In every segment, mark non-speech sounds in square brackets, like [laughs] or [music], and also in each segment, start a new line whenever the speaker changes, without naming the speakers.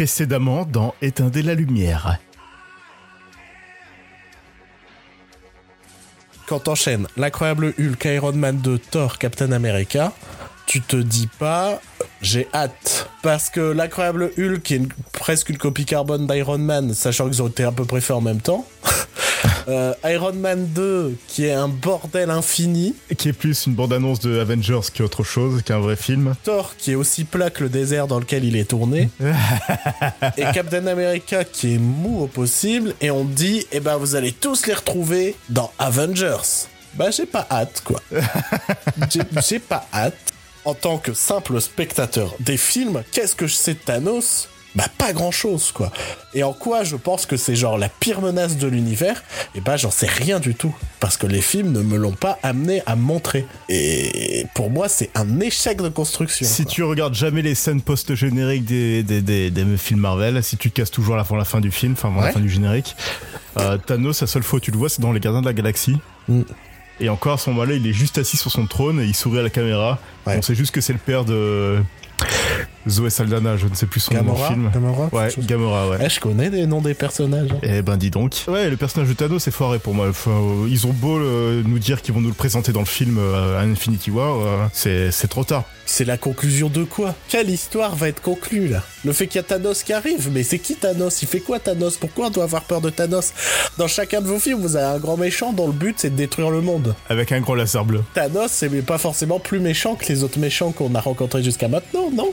Précédemment dans Éteindre la lumière.
Quand t'enchaînes l'incroyable Hulk, Iron Man 2, Thor, Captain America, tu te dis pas j'ai hâte parce que l'incroyable Hulk est presque une copie carbone d'Iron Man, sachant qu'ils ont été à peu près faits en même temps. Euh, Iron Man 2, qui est un bordel infini.
Qui est plus une bande-annonce de Avengers qu'autre chose, qu'un vrai film.
Thor, qui est aussi plat que le désert dans lequel il est tourné. [laughs] et Captain America, qui est mou au possible. Et on dit, eh ben, vous allez tous les retrouver dans Avengers. Bah, j'ai pas hâte, quoi. [laughs] j'ai pas hâte. En tant que simple spectateur des films, qu'est-ce que je sais de Thanos? Bah pas grand chose quoi. Et en quoi je pense que c'est genre la pire menace de l'univers? Et bah j'en sais rien du tout parce que les films ne me l'ont pas amené à montrer. Et pour moi c'est un échec de construction.
Si tu regardes jamais les scènes post-génériques des, des, des, films Marvel, si tu te casses toujours avant la fin du film, enfin avant la fin du générique, euh, Thanos, la seule fois où tu le vois c'est dans Les Gardiens de la Galaxie. Mm. Et encore à ce moment-là, il est juste assis sur son trône et il sourit à la caméra. On sait juste que c'est le père de Zoé Saldana, je ne sais plus son nom film.
Gamora
Ouais, Gamora, ouais.
Eh, je connais les noms des personnages. Hein.
Eh ben dis donc. Ouais, le personnage de Thanos c'est foiré pour moi. Euh, ils ont beau euh, nous dire qu'ils vont nous le présenter dans le film euh, Infinity War, c'est trop tard.
C'est la conclusion de quoi? Quelle histoire va être conclue là? Le fait qu'il y a Thanos qui arrive, mais c'est qui Thanos? Il fait quoi Thanos? Pourquoi on doit avoir peur de Thanos? Dans chacun de vos films, vous avez un grand méchant dont le but c'est de détruire le monde.
Avec un gros laser bleu.
Thanos, c'est pas forcément plus méchant que les autres méchants qu'on a rencontrés jusqu'à maintenant, non?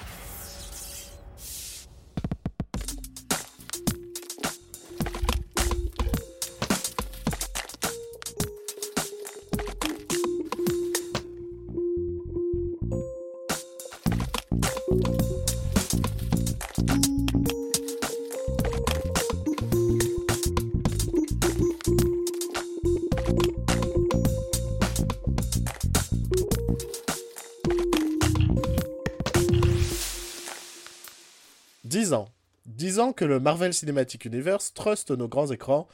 Disant que le Marvel Cinematic Universe trust nos grands écrans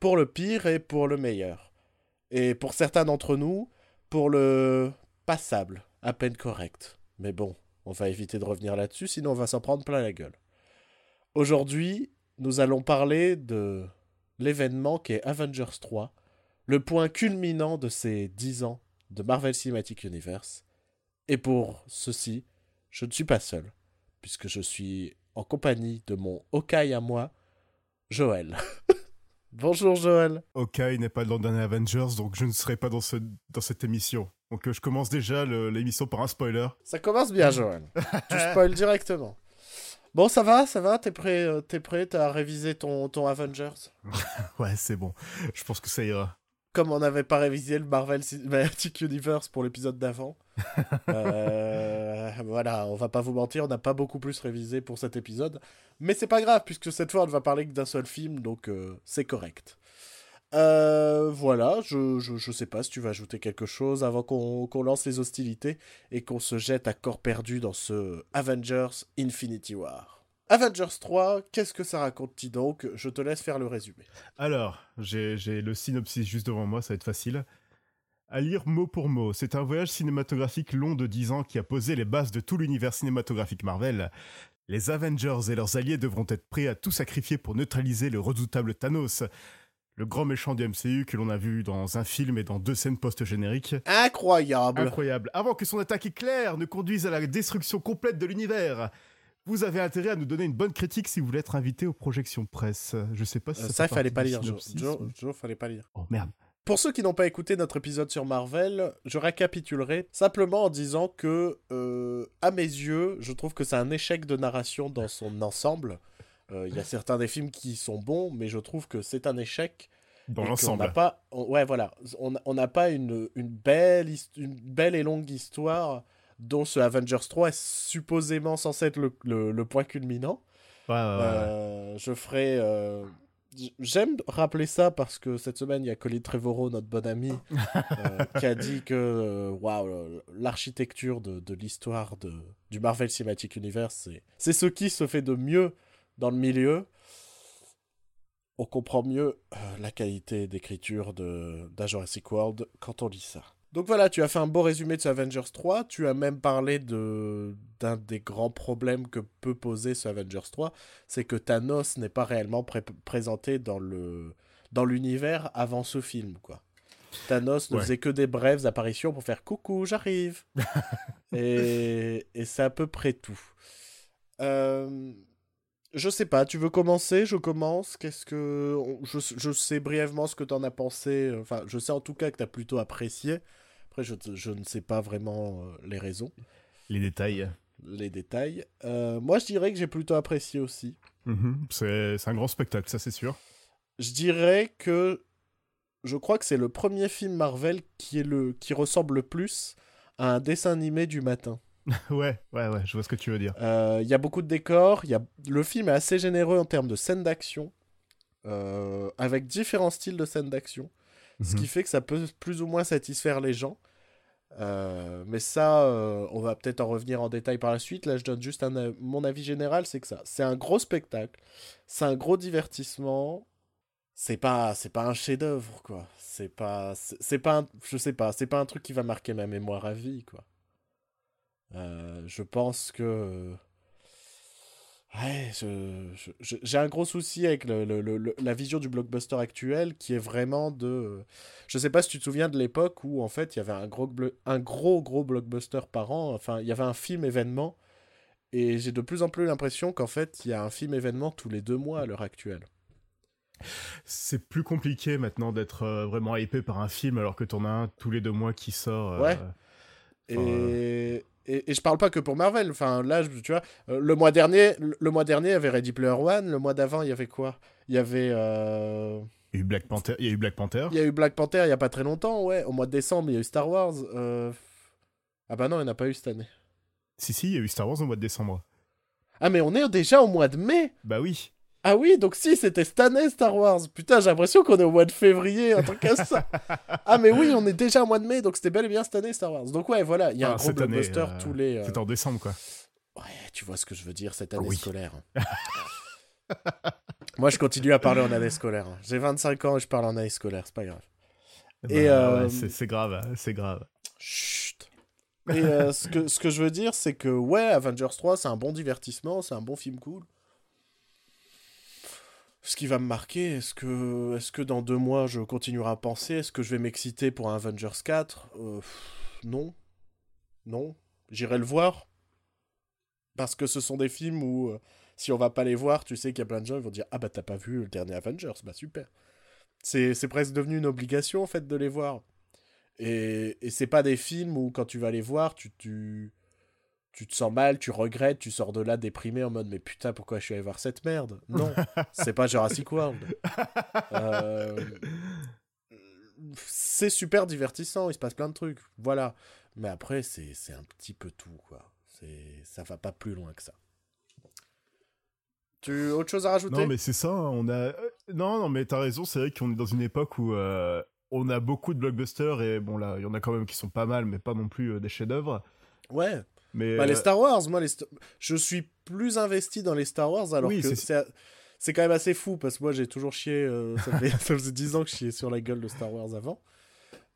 pour le pire et pour le meilleur. Et pour certains d'entre nous, pour le passable, à peine correct. Mais bon, on va éviter de revenir là-dessus, sinon on va s'en prendre plein la gueule. Aujourd'hui, nous allons parler de l'événement qui est Avengers 3, le point culminant de ces 10 ans de Marvel Cinematic Universe. Et pour ceci, je ne suis pas seul, puisque je suis en compagnie de mon Okai à moi, Joël. [laughs] Bonjour Joël.
Okai n'est pas dans le dernier Avengers, donc je ne serai pas dans, ce, dans cette émission. Donc euh, je commence déjà l'émission par un spoiler.
Ça commence bien Joël. tu [laughs] spoil directement. Bon, ça va, ça va, t'es prêt, euh, t'es prêt, t'as révisé ton, ton Avengers? [laughs]
Ouais, c'est bon. Je pense que ça ira
comme on n'avait pas révisé le Marvel Cinematic Universe pour l'épisode d'avant. Euh, voilà, on va pas vous mentir, on n'a pas beaucoup plus révisé pour cet épisode. Mais c'est pas grave, puisque cette fois on ne va parler que d'un seul film, donc euh, c'est correct. Euh, voilà, je, je, sais pas si tu vas ajouter quelque chose avant qu'on lance les hostilités et qu'on se jette à corps perdu dans ce Avengers Infinity War. Avengers 3, qu'est-ce que ça raconte-t-il donc? Je te laisse faire le résumé.
Alors, j'ai le synopsis juste devant moi, ça va être facile. À lire mot pour mot, c'est un voyage cinématographique long de 10 ans qui a posé les bases de tout l'univers cinématographique Marvel. Les Avengers et leurs alliés devront être prêts à tout sacrifier pour neutraliser le redoutable Thanos, le grand méchant du MCU que l'on a vu dans un film et dans deux scènes post-génériques.
Incroyable
Incroyable. Avant que son attaque éclair ne conduise à la destruction complète de l'univers. Vous avez intérêt à nous donner une bonne critique si vous voulez être invité aux projections presse. Je sais pas si
euh, ça, il fallait pas lire. Joe, fallait pas lire.
Oh merde.
Pour ceux qui n'ont pas écouté notre épisode sur Marvel, je récapitulerai simplement en disant que, euh, à mes yeux, je trouve que c'est un échec de narration dans son ensemble. Euh, il y a certains des films qui sont bons, mais je trouve que c'est un échec.
Dans l'ensemble.
pas, ouais, voilà, on n'a pas une, une, belle, une belle et longue histoire dont ce Avengers 3 est supposément censé être le, point culminant.
Ouais, ouais, euh,
je ferai. Euh, j'aime rappeler ça parce que cette semaine, il y a Colin Trevorrow, notre bon ami, [laughs] euh, qui a dit que waouh, l'architecture de, de l'histoire du Marvel Cinematic Universe, c'est ce qui se fait de mieux dans le milieu. On comprend mieux la qualité d'écriture de, Jurassic World quand on lit ça. Donc voilà, tu as fait un beau résumé de ce Avengers 3. Tu as même parlé de d'un des grands problèmes que peut poser ce Avengers 3, c'est que Thanos n'est pas réellement présenté dans le dans l'univers avant ce film, quoi. Thanos ne faisait que des brèves apparitions pour faire coucou, j'arrive. [laughs] et, et c'est à peu près tout. Euh, je sais pas, tu veux commencer? Je commence. Qu'est-ce que. Je, je, sais brièvement ce que tu en as pensé. Enfin, je sais en tout cas que tu as plutôt apprécié. Après, je, je, ne sais pas vraiment euh, les raisons.
Les détails.
Les détails. Euh, moi, je dirais que j'ai plutôt apprécié aussi.
Mhm. c'est un grand spectacle, ça c'est sûr.
Je dirais que je crois que c'est le premier film Marvel qui, est le, qui ressemble le plus à un dessin animé du matin. [laughs]
ouais, ouais, ouais, je vois ce que tu veux dire.
Euh, il y a beaucoup de décors, y a... le film est assez généreux en termes de scènes d'action, euh, avec différents styles de scènes d'action, ce qui mhm. fait que ça peut plus ou moins satisfaire les gens. Euh, mais ça, on va peut-être en revenir en détail par la suite. Là, je donne juste un, mon avis général, c'est que ça, c'est un gros spectacle, c'est un gros divertissement, c'est pas c'est pas un chef-d'œuvre quoi c'est pas c'est pas un, je sais pas c'est pas un truc qui va marquer ma mémoire à vie quoi euh, je pense que ouais j'ai un gros souci avec le, le, la vision du blockbuster actuel qui est vraiment de je sais pas si tu te souviens de l'époque où en fait il y avait un gros un gros gros blockbuster par an enfin il y avait un film événement et j'ai de plus en plus l'impression qu'en fait il y a un film événement tous les deux mois à l'heure actuelle
c'est plus compliqué maintenant d'être euh, vraiment hypé par un film alors que t'en as un tous les deux mois qui sort.
Euh, ouais. et... Et, je parle pas que pour Marvel. Enfin, là, tu vois, euh, le mois dernier, le mois dernier, il y avait Ready Player One. Le mois d'avant, il y avait quoi? Il y avait.
Il y a eu Black Panther. Il y a eu Black Panther.
Il y a eu Black Panther il y a pas très longtemps, ouais. Au mois de décembre, il y a eu Star Wars. Ah bah non, il n'y en a pas eu cette année.
Si, si, il y a eu Star Wars au mois de décembre.
Ah, mais on est déjà au mois de mai
Bah oui.
Ah oui, donc si, c'était cette année Star Wars. Putain, j'ai l'impression qu'on est au mois de février, un truc comme ça. [laughs] ah mais oui, on est déjà au mois de mai, donc c'était bel et bien cette année Star Wars. Donc ouais, voilà, il y a ah, un gros blockbuster euh, tous les...
Euh, c'est en décembre, quoi.
Ouais, tu vois ce que je veux dire, cette année scolaire. [laughs] Moi, je continue à parler en année scolaire. J'ai 25 ans et je parle en année scolaire, c'est pas grave.
Bah, et euh, c'est grave, hein, c'est grave.
Chut. Et ce, que, ce que je veux dire, c'est que ouais, Avengers 3, c'est un bon divertissement, c'est un bon film cool ce qui va me marquer, est-ce que, est que dans deux mois je continuerai à penser? Est-ce que je vais m'exciter pour un Avengers 4 euh, Non. Non. J'irai le voir. Parce que ce sont des films où, euh, si on va pas les voir, tu sais qu'il y a plein de gens qui vont dire Ah bah t'as pas vu le dernier Avengers? Bah super. C'est presque devenu une obligation en fait de les voir. Et, et c'est pas des films où quand tu vas les voir, tu, tu, tu te sens mal, tu regrettes, tu sors de là déprimé en mode mais putain pourquoi je suis allé voir cette merde? Non, [laughs] c'est pas Jurassic World. [laughs] Euh, c'est super divertissant, il se passe plein de trucs, voilà. Mais après c'est un petit peu tout quoi. Ça va pas plus loin que ça. Tu autre chose à rajouter?
Non mais c'est ça, hein, on a euh, non non mais t'as raison, c'est vrai qu'on est dans une époque où euh, on a beaucoup de blockbusters et bon là il y en a quand même qui sont pas mal mais pas non plus des chefs-d'œuvre.
Ouais. Bah, les euh, Star Wars, moi, les je suis plus investi dans les Star Wars alors que c'est quand même assez fou parce que moi j'ai toujours chié, euh, ça, fait, [laughs] ça, faisait 10 ans que je chiais sur la gueule de Star Wars avant.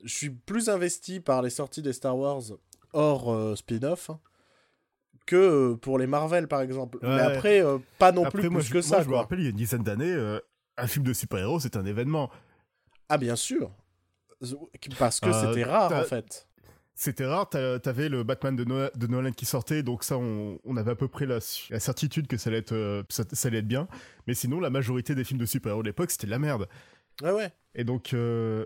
Je suis plus investi par les sorties des Star Wars hors euh, spin-off hein, que pour les Marvel par exemple. Mais après, pas non plus plus que ça.
je me rappelle, il y a une dizaine d'années, un film de super-héros c'est un événement.
Ah bien sûr. Parce que c'était rare en fait.
C'était rare, t'avais le Batman de, de, Nolan qui sortait, donc ça, on, avait à peu près la, certitude que ça allait, être, euh, ça, allait être bien. Mais sinon, la majorité des films de super-héros de l'époque, c'était de la merde.
Ouais, ouais.
Et donc, euh,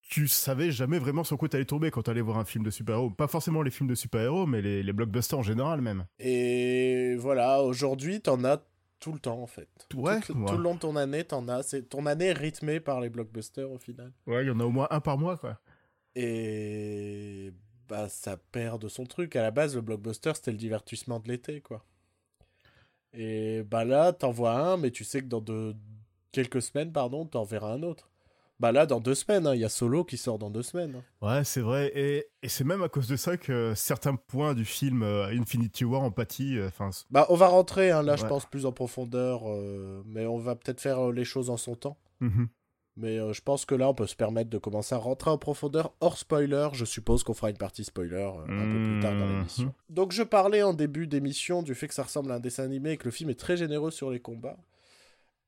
tu savais jamais vraiment sur quoi t'allais tomber quand t'allais voir un film de super-héros. Pas forcément les films de super-héros, mais les, les, blockbusters en général même.
Et voilà, aujourd'hui, t'en as tout le temps en fait.
Ouais,
tout, le long de ton année, t'en as. C'est ton année est rythmée par les blockbusters au final.
Ouais, il y en a au moins un par mois quoi.
Et bah ça perd de son truc. À la base, le blockbuster, c'était le divertissement de l'été, quoi. Et bah là, t'en vois un, mais tu sais que dans de... quelques semaines, pardon, t'en verras un autre. Bah là, dans deux semaines, hein, il y a Solo qui sort dans deux semaines. Hein.
Ouais, c'est vrai. Et, et c'est même à cause de ça que certains points du film euh, Infinity War en pâtit. Euh,
bah, on va rentrer, hein, là, je pense, plus en profondeur. Euh, mais on va peut-être faire les choses en son temps.
Mhm.
Mais euh, je pense que là, on peut se permettre de commencer à rentrer en profondeur hors spoiler. Je suppose qu'on fera une partie spoiler euh, un peu plus tard dans
Mhm.
l'émission. Donc, je parlais en début d'émission du fait que ça ressemble à un dessin animé et que le film est très généreux sur les combats.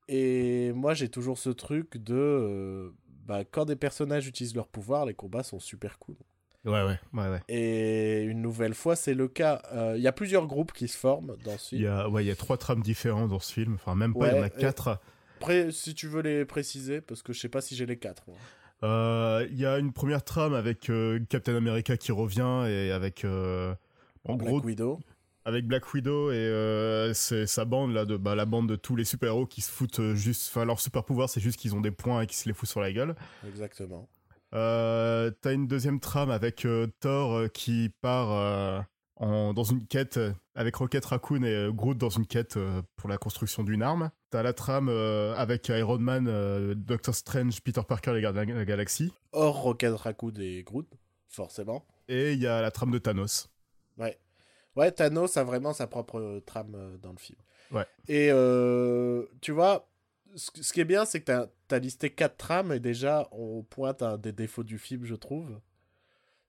Et moi, j'ai toujours ce truc de. euh, bah, quand des personnages utilisent leur pouvoir, les combats sont super cool.
Ouais, ouais, ouais, ouais.
Et une nouvelle fois, c'est le cas. Euh, Il y a plusieurs groupes qui se forment dans ce
Il
film.
y a, ouais, il y a trois trames différents dans ce film. Enfin, même pas, il y en a quatre.
Après, si tu veux les préciser, parce que je sais pas si j'ai les quatre. moi.
Euh, Il y a une première trame avec euh, Captain America qui revient et avec. euh, en
Black
gros,
Widow.
avec Black Widow et c'est sa bande là de bah, la bande de tous les super héros qui se foutent juste enfin leur super pouvoir c'est juste qu'ils ont des points et qu'ils se les foutent sur la gueule
Exactement.
t'as une deuxième trame avec Thor qui part en, dans une quête euh, avec Rocket Raccoon et euh, Groot dans une quête euh, pour la construction d'une arme t'as la trame avec Iron Man Doctor Strange Peter Parker les gardiens de la galaxie
Hors Rocket Raccoon et Groot, forcément.
et il y a la trame de Thanos
Ouais. Ouais, Thanos a vraiment sa propre trame dans le film.
Ouais.
Et euh, tu vois, ce qui est bien, c'est que t'as as listé quatre trames et déjà, on pointe à des défauts du film, je trouve.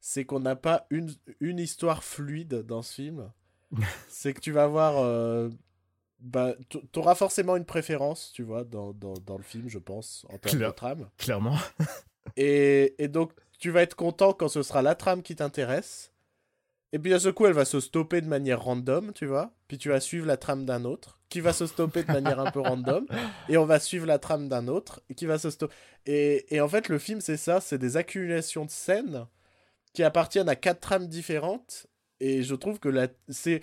C'est qu'on n'a pas une, une histoire fluide dans ce film. [laughs] c'est que tu vas voir. euh, bah, t'auras forcément une préférence, tu vois, dans, dans, dans le film, je pense, en termes de trame.
clairement [laughs]
Et, et donc, tu vas être content quand ce sera la trame qui t'intéresse. Et puis, à ce coup, elle va se stopper de manière random, tu vois. Puis, tu vas suivre la trame d'un autre, qui va se stopper de manière un peu random. [laughs] Et on va suivre la trame d'un autre, qui va se stopper. Et, et en fait, le film, c'est ça c'est des accumulations de scènes qui appartiennent à quatre trames différentes. Et je trouve que la... c'est.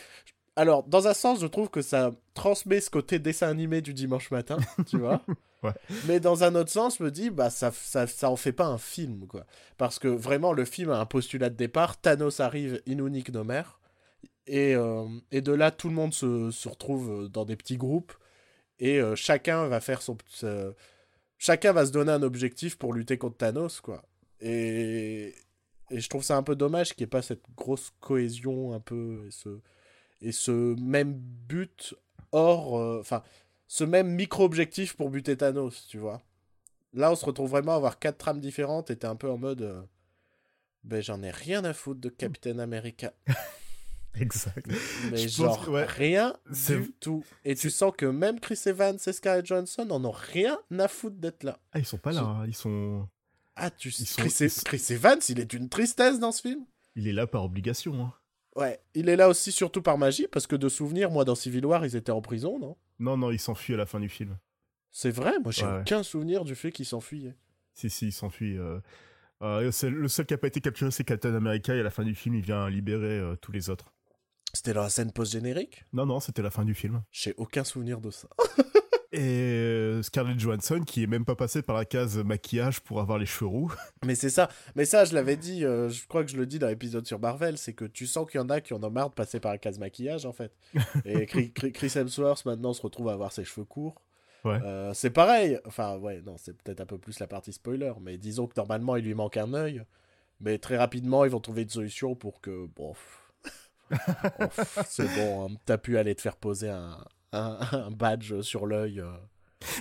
Alors, dans un sens, je trouve que ça transmet ce côté dessin animé du dimanche matin, [laughs] tu vois.
Ouais.
Mais dans un autre sens, je me dis, bah, ça, ça, ça en fait pas un film, quoi. Parce que vraiment, le film a un postulat de départ. Thanos arrive, inunique nomer. Et, euh, et de là, tout le monde se, se retrouve dans des petits groupes. Et euh, chacun va faire son. ce- Chacun va se donner un objectif pour lutter contre Thanos, quoi. Et, et je trouve ça un peu dommage qu'il n'y ait pas cette grosse cohésion, un peu. Et ce, et ce même but hors. euh, Enfin, ce même micro-objectif pour buter Thanos, tu vois. Là, on se retrouve vraiment à avoir quatre trames différentes et t'es un peu en mode. euh, ben, j'en ai rien à foutre de Captain America. [laughs]
exact
Mais
Je pense
genre,
que, ouais,
rien du tout. Et tu sens que même Chris Evans et Scarlett Johansson en ont rien à foutre d'être là.
ah ils sont pas là hein. ils sont
Ah, tu sais,
Ils sont-
Chris,
ils
Evans, il est d'une tristesse dans ce film.
il est là par obligation hein.
Ouais, il est là aussi surtout par magie, parce que de souvenir, moi dans Civil War, ils étaient en prison, non?
Non, non, il s'enfuit à la fin du film.
C'est vrai, moi j'ai
Ouais, ouais.
aucun souvenir du fait qu'il s'enfuyait.
Si, si, il s'enfuit. euh. Euh, le seul qui a pas été capturé, c'est Captain America, et à la fin du film, il vient libérer euh, tous les autres.
C'était dans la scène post-générique?
Non, non, c'était la fin du film.
J'ai aucun souvenir de ça. [laughs]
Et euh, Scarlett Johansson, qui est même pas passée par la case maquillage pour avoir les cheveux roux. [laughs]
Mais c'est ça. Mais ça, je l'avais dit, euh, je crois que je le dis dans l'épisode sur Marvel, c'est que tu sens qu'il y en a qui en ont marre de passer par la case maquillage, en fait. [laughs] Et Chris Hemsworth, maintenant, se retrouve à avoir ses cheveux courts.
Ouais.
Euh, c'est pareil. Enfin, ouais, non, c'est peut-être un peu plus la partie spoiler, mais disons que normalement, il lui manque un œil. Mais très rapidement, ils vont trouver une solution pour que, bon, [laughs] c'est bon, hein, t'as pu aller te faire poser un, un, [laughs] un badge sur l'œil. euh.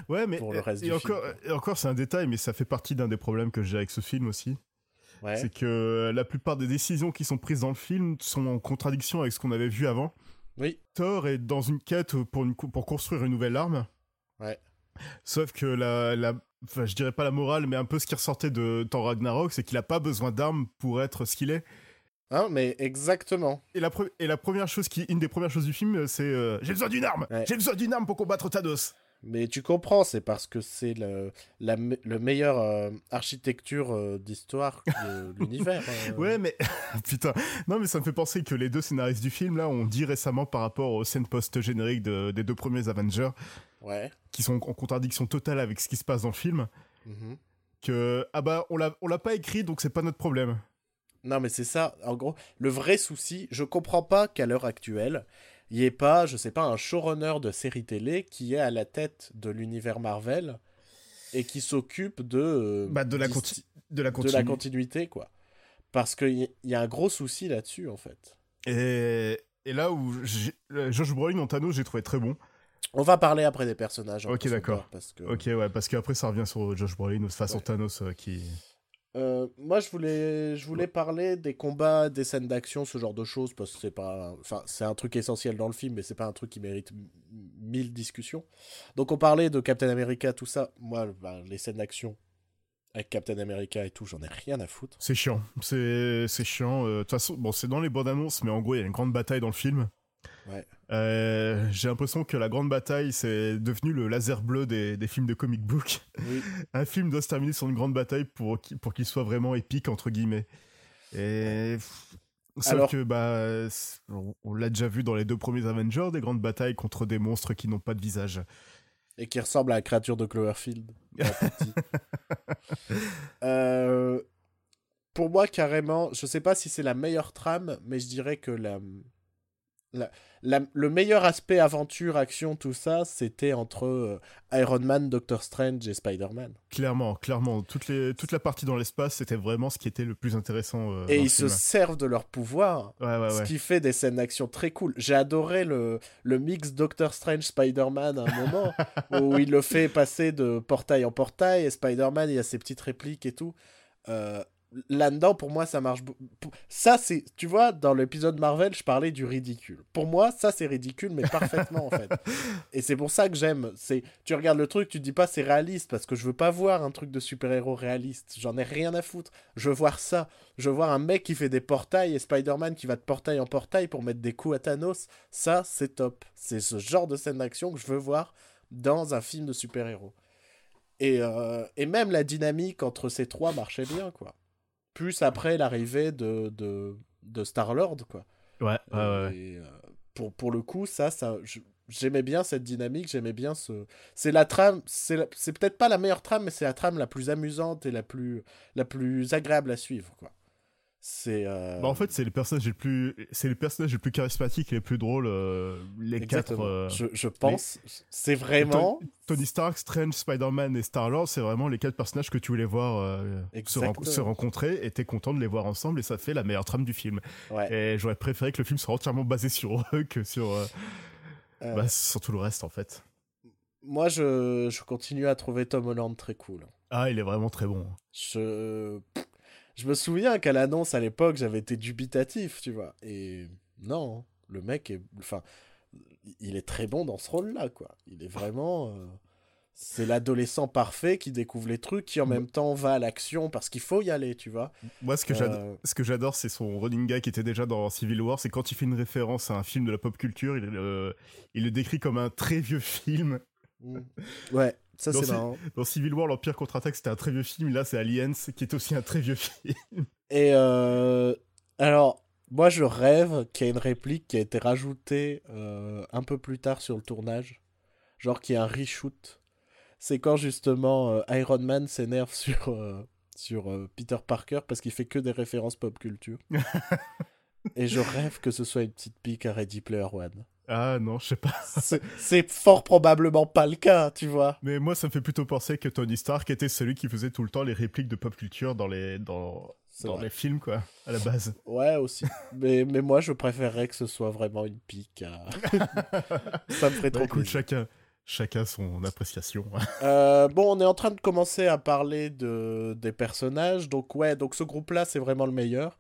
Ouais, mais.
Pour le reste
et,
du
encore,
film,
et encore, c'est un détail, mais ça fait partie d'un des problèmes que j'ai avec ce film aussi.
Ouais.
C'est que la plupart des décisions qui sont prises dans le film sont en contradiction avec ce qu'on avait vu avant.
Oui.
Thor est dans une quête pour, une, pour construire une nouvelle arme.
Ouais.
Sauf que la, la, enfin, je dirais pas la morale, mais un peu ce qui ressortait de Thor Ragnarok, c'est qu'il a pas besoin d'armes pour être ce qu'il est.
Hein, mais exactement.
Et la, pre- et la première chose qui, une des premières choses du film, c'est euh, j'ai besoin d'une arme,
Ouais.
j'ai besoin d'une arme pour combattre Thanos.
Mais tu comprends, c'est parce que c'est le, la me- le meilleur euh, architecture euh, d'histoire de [laughs] l'univers. euh.
Ouais, mais [laughs] putain, non, mais ça me fait penser que les deux scénaristes du film là ont dit récemment par rapport aux scènes post-génériques de- des deux premiers Avengers,
Ouais.
qui sont en contradiction totale avec ce qui se passe dans le film,
Mhm.
que ah bah on l'a on l'a pas écrit donc c'est pas notre problème.
Non, mais c'est ça. En gros, le vrai souci, je comprends pas qu'à l'heure actuelle, il n'y ait pas, je sais pas, un showrunner de série télé qui est à la tête de l'univers Marvel et qui s'occupe de, euh,
Bah de la conti- de la
de
continu-
la continuité, quoi. Parce qu'il y, y a un gros souci là-dessus, en fait.
Et, et là où euh, Josh Brolin en Thanos, j'ai trouvé très bon.
On va parler après des personnages. en
Ok, d'accord.
Parce que...
Ok, ouais, parce qu'après ça revient sur Josh Brolin ou façon
Ouais.
Thanos euh, qui.
Euh, moi, je voulais, je voulais parler des combats, des scènes d'action, ce genre de choses, parce que c'est pas, enfin, c'est un truc essentiel dans le film, mais c'est pas un truc qui mérite mille discussions. Donc, on parlait de Captain America, tout ça. Moi, bah, les scènes d'action avec Captain America et tout, j'en ai rien à foutre.
C'est chiant. C'est c'est chiant. euh, De toute façon, bon, c'est dans les bandes annonces, mais en gros, il y a une grande bataille dans le film.
Ouais.
Euh, J'ai l'impression que la grande bataille, c'est devenu le laser bleu des, des films de comic book.
Oui. [laughs]
Un film doit se terminer sur une grande bataille pour qu'il pour qu'il soit vraiment épique, entre guillemets. Et. Sauf
Alors-
que, bah, on, l'a déjà vu dans les deux premiers Avengers, des grandes batailles contre des monstres qui n'ont pas de visage.
Et qui ressemble à la créature de Cloverfield. [laughs] Euh, pour moi, carrément, je sais pas si c'est la meilleure trame, mais je dirais que la, la- la- le meilleur aspect aventure, action, tout ça, c'était entre euh, Iron Man, Doctor Strange et Spider-Man.
Clairement, clairement. Toute, les, toute la partie dans l'espace, c'était vraiment ce qui était le plus intéressant. euh,
et ils se servent de leur pouvoir.
Ouais, ouais,
Ce
ouais.
qui fait des scènes d'action très cool. J'ai adoré le, le mix Doctor Strange Spider-Man à un moment [laughs] où il le fait passer de portail en portail et Spider-Man il a ses petites répliques et tout. Euh, Là-dedans, pour moi, ça marche. Ça, c'est. Tu vois, dans l'épisode Marvel, je parlais du ridicule. Pour moi, ça, c'est ridicule, mais parfaitement, en fait. [laughs] Et c'est pour ça que j'aime. C'est, Tu regardes le truc, tu te dis pas c'est réaliste, parce que je veux pas voir un truc de super-héros réaliste. J'en ai rien à foutre. Je veux voir ça. Je veux voir un mec qui fait des portails et Spider-Man qui va de portail en portail pour mettre des coups à Thanos. Ça, c'est top. C'est ce genre de scène d'action que je veux voir dans un film de super-héros. Et, euh, et même la dynamique entre ces trois marchait bien, quoi. Plus après l'arrivée de, de, de Star-Lord, quoi.
Ouais, ouais, ouais, ouais.
Et, euh, pour, pour le coup, ça, ça j'aimais bien cette dynamique, j'aimais bien ce... C'est la trame, c'est la- c'est peut-être pas la meilleure trame, mais c'est la trame la plus amusante et la plus, la plus agréable à suivre, quoi. C'est... euh,
Bah, en fait, c'est les personnages les plus, c'est les personnages les plus charismatiques et les plus drôles, euh, les quatre. euh,
Je, je pense, c'est vraiment...
Tony Stark, Strange, Spider-Man et Star-Lord, c'est vraiment les quatre personnages que tu voulais voir euh, se, ren-
Exactement.
se rencontrer et t'es content de les voir ensemble et ça fait la meilleure trame du film.
Ouais.
Et j'aurais préféré que le film soit entièrement basé sur eux que sur, bah, sur tout le reste en fait.
Moi, je, je continue à trouver Tom Holland très cool.
Ah, il est vraiment très bon.
Je, je me souviens qu'à l'annonce à l'époque, j'avais été dubitatif, tu vois. Et non, le mec est, enfin, il est très bon dans ce rôle-là, quoi. Il est vraiment, euh, c'est l'adolescent parfait qui découvre les trucs, qui en même temps va à l'action parce qu'il faut y aller, tu vois.
Moi, ce que
Euh,
ce j'adore, c'est son running guy qui était déjà dans Civil War. C'est quand il fait une référence à un film de la pop culture, il, euh, il le décrit comme un très vieux film.
mm. Ouais, ça c'est marrant.
Dans Civil War, l'Empire contre-attaque, c'était un très vieux film. Là, c'est Aliens, qui est aussi un très vieux film. [laughs]
Et euh, alors, moi je rêve qu'il y ait une réplique qui a été rajoutée euh, un peu plus tard sur le tournage. Genre qu'il y ait un reshoot. C'est quand justement euh, Iron Man s'énerve [laughs] sur, sur Peter Parker parce qu'il fait que des références pop culture. [laughs] Et je rêve que ce soit une petite pique à Ready Player One.
Ah non, je sais pas.
C'est fort probablement pas le cas, tu vois.
Mais moi, ça me fait plutôt penser que Tony Stark était celui qui faisait tout le temps les répliques de pop culture dans les, dans, dans les films, quoi, à la base.
Ouais, aussi. mais, mais moi, je préférerais que ce soit vraiment une pique. à- [laughs] Ça me ferait
Bah,
trop
écoute,
plaisir.
chacun, chacun son appréciation. [laughs]
Euh, bon, on est en train de commencer à parler de, des personnages. Donc, ouais, donc ce groupe-là, c'est vraiment le meilleur.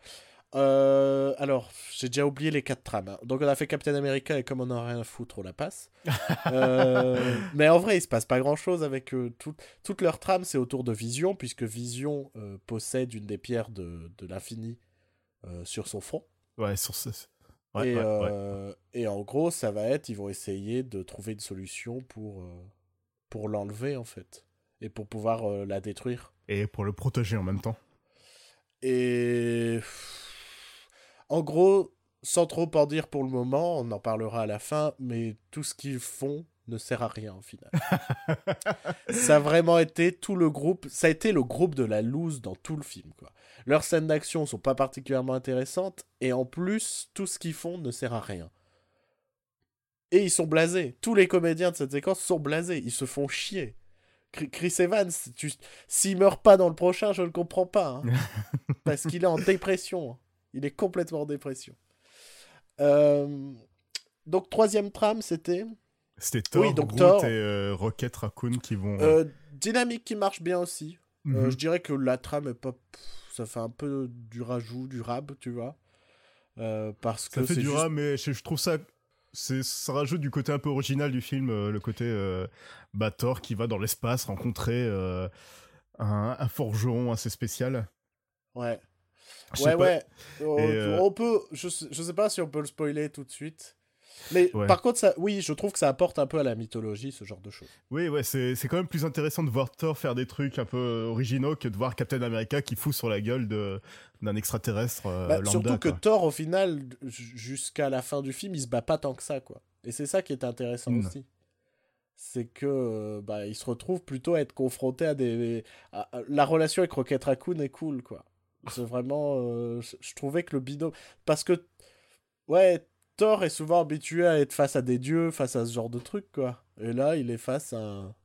Euh, alors, j'ai déjà oublié les quatre trames. hein. Donc, on a fait Captain America et comme on en a rien à foutre, on la passe. [laughs] Euh, mais en vrai, il se passe pas grand-chose avec eux. Tout- toute leur trame, c'est autour de Vision, puisque Vision euh, possède une des pierres de, de l'infini euh, sur son front.
ouais, sur ce. Ouais,
et,
ouais, ouais.
euh, et en gros, ça va être, ils vont essayer de trouver une solution pour, euh, pour l'enlever, en fait. Et pour pouvoir euh, la détruire.
Et pour le protéger en même temps.
Et en gros, sans trop en dire pour le moment, on en parlera à la fin, mais tout ce qu'ils font ne sert à rien au final. [laughs] ça a vraiment été tout le groupe, ça a été le groupe de la loose dans tout le film quoi. Leurs scènes d'action sont pas particulièrement intéressantes et en plus tout ce qu'ils font ne sert à rien. Et ils sont blasés. Tous les comédiens de cette séquence sont blasés, ils se font chier. Chris- Evans, tu... s'il meurt pas dans le prochain, je ne comprends pas. hein. [laughs] parce qu'il est en dépression. Il est complètement en dépression. Euh, Donc, troisième trame, c'était
C'était Thor,
Oui, donc
Groot
Thor.
et euh, Rocket Raccoon qui vont.
Euh, dynamique qui marche bien aussi.
Mhm.
je dirais que la trame est pas. Ça fait un peu du rajout, du rab, tu vois. Parce que
Ça fait du
juste-
rat, mais je, je trouve ça. c'est- Ça rajoute du côté un peu original du film, euh, le côté euh, bah, Thor qui va dans l'espace rencontrer euh, un, un forgeron assez spécial.
Ouais. Ouais, ouais. On,
Et, euh,
on peut. Je je sais pas si on peut le spoiler tout de suite. Mais
Ouais.
par contre, ça, oui, je trouve que ça apporte un peu à la mythologie, ce genre de choses.
Oui, ouais, c'est quand même plus intéressant de voir Thor faire des trucs un peu originaux que de voir Captain America qui fout sur la gueule d'un extraterrestre euh,
Bah,
lambda.
surtout que. Thor, au final, jusqu'à la fin du film, il se bat pas tant que ça, quoi. Et c'est ça qui est intéressant
Mm.
aussi. C'est que euh, bah, il se retrouve plutôt à être confronté à des. à- La relation avec Rocket Raccoon est cool, quoi. C'est vraiment. euh, je- trouvais que le binôme. Parce que. Ouais, Thor est souvent habitué à être face à des dieux, face à ce genre de trucs, quoi. Et là, il est face à un,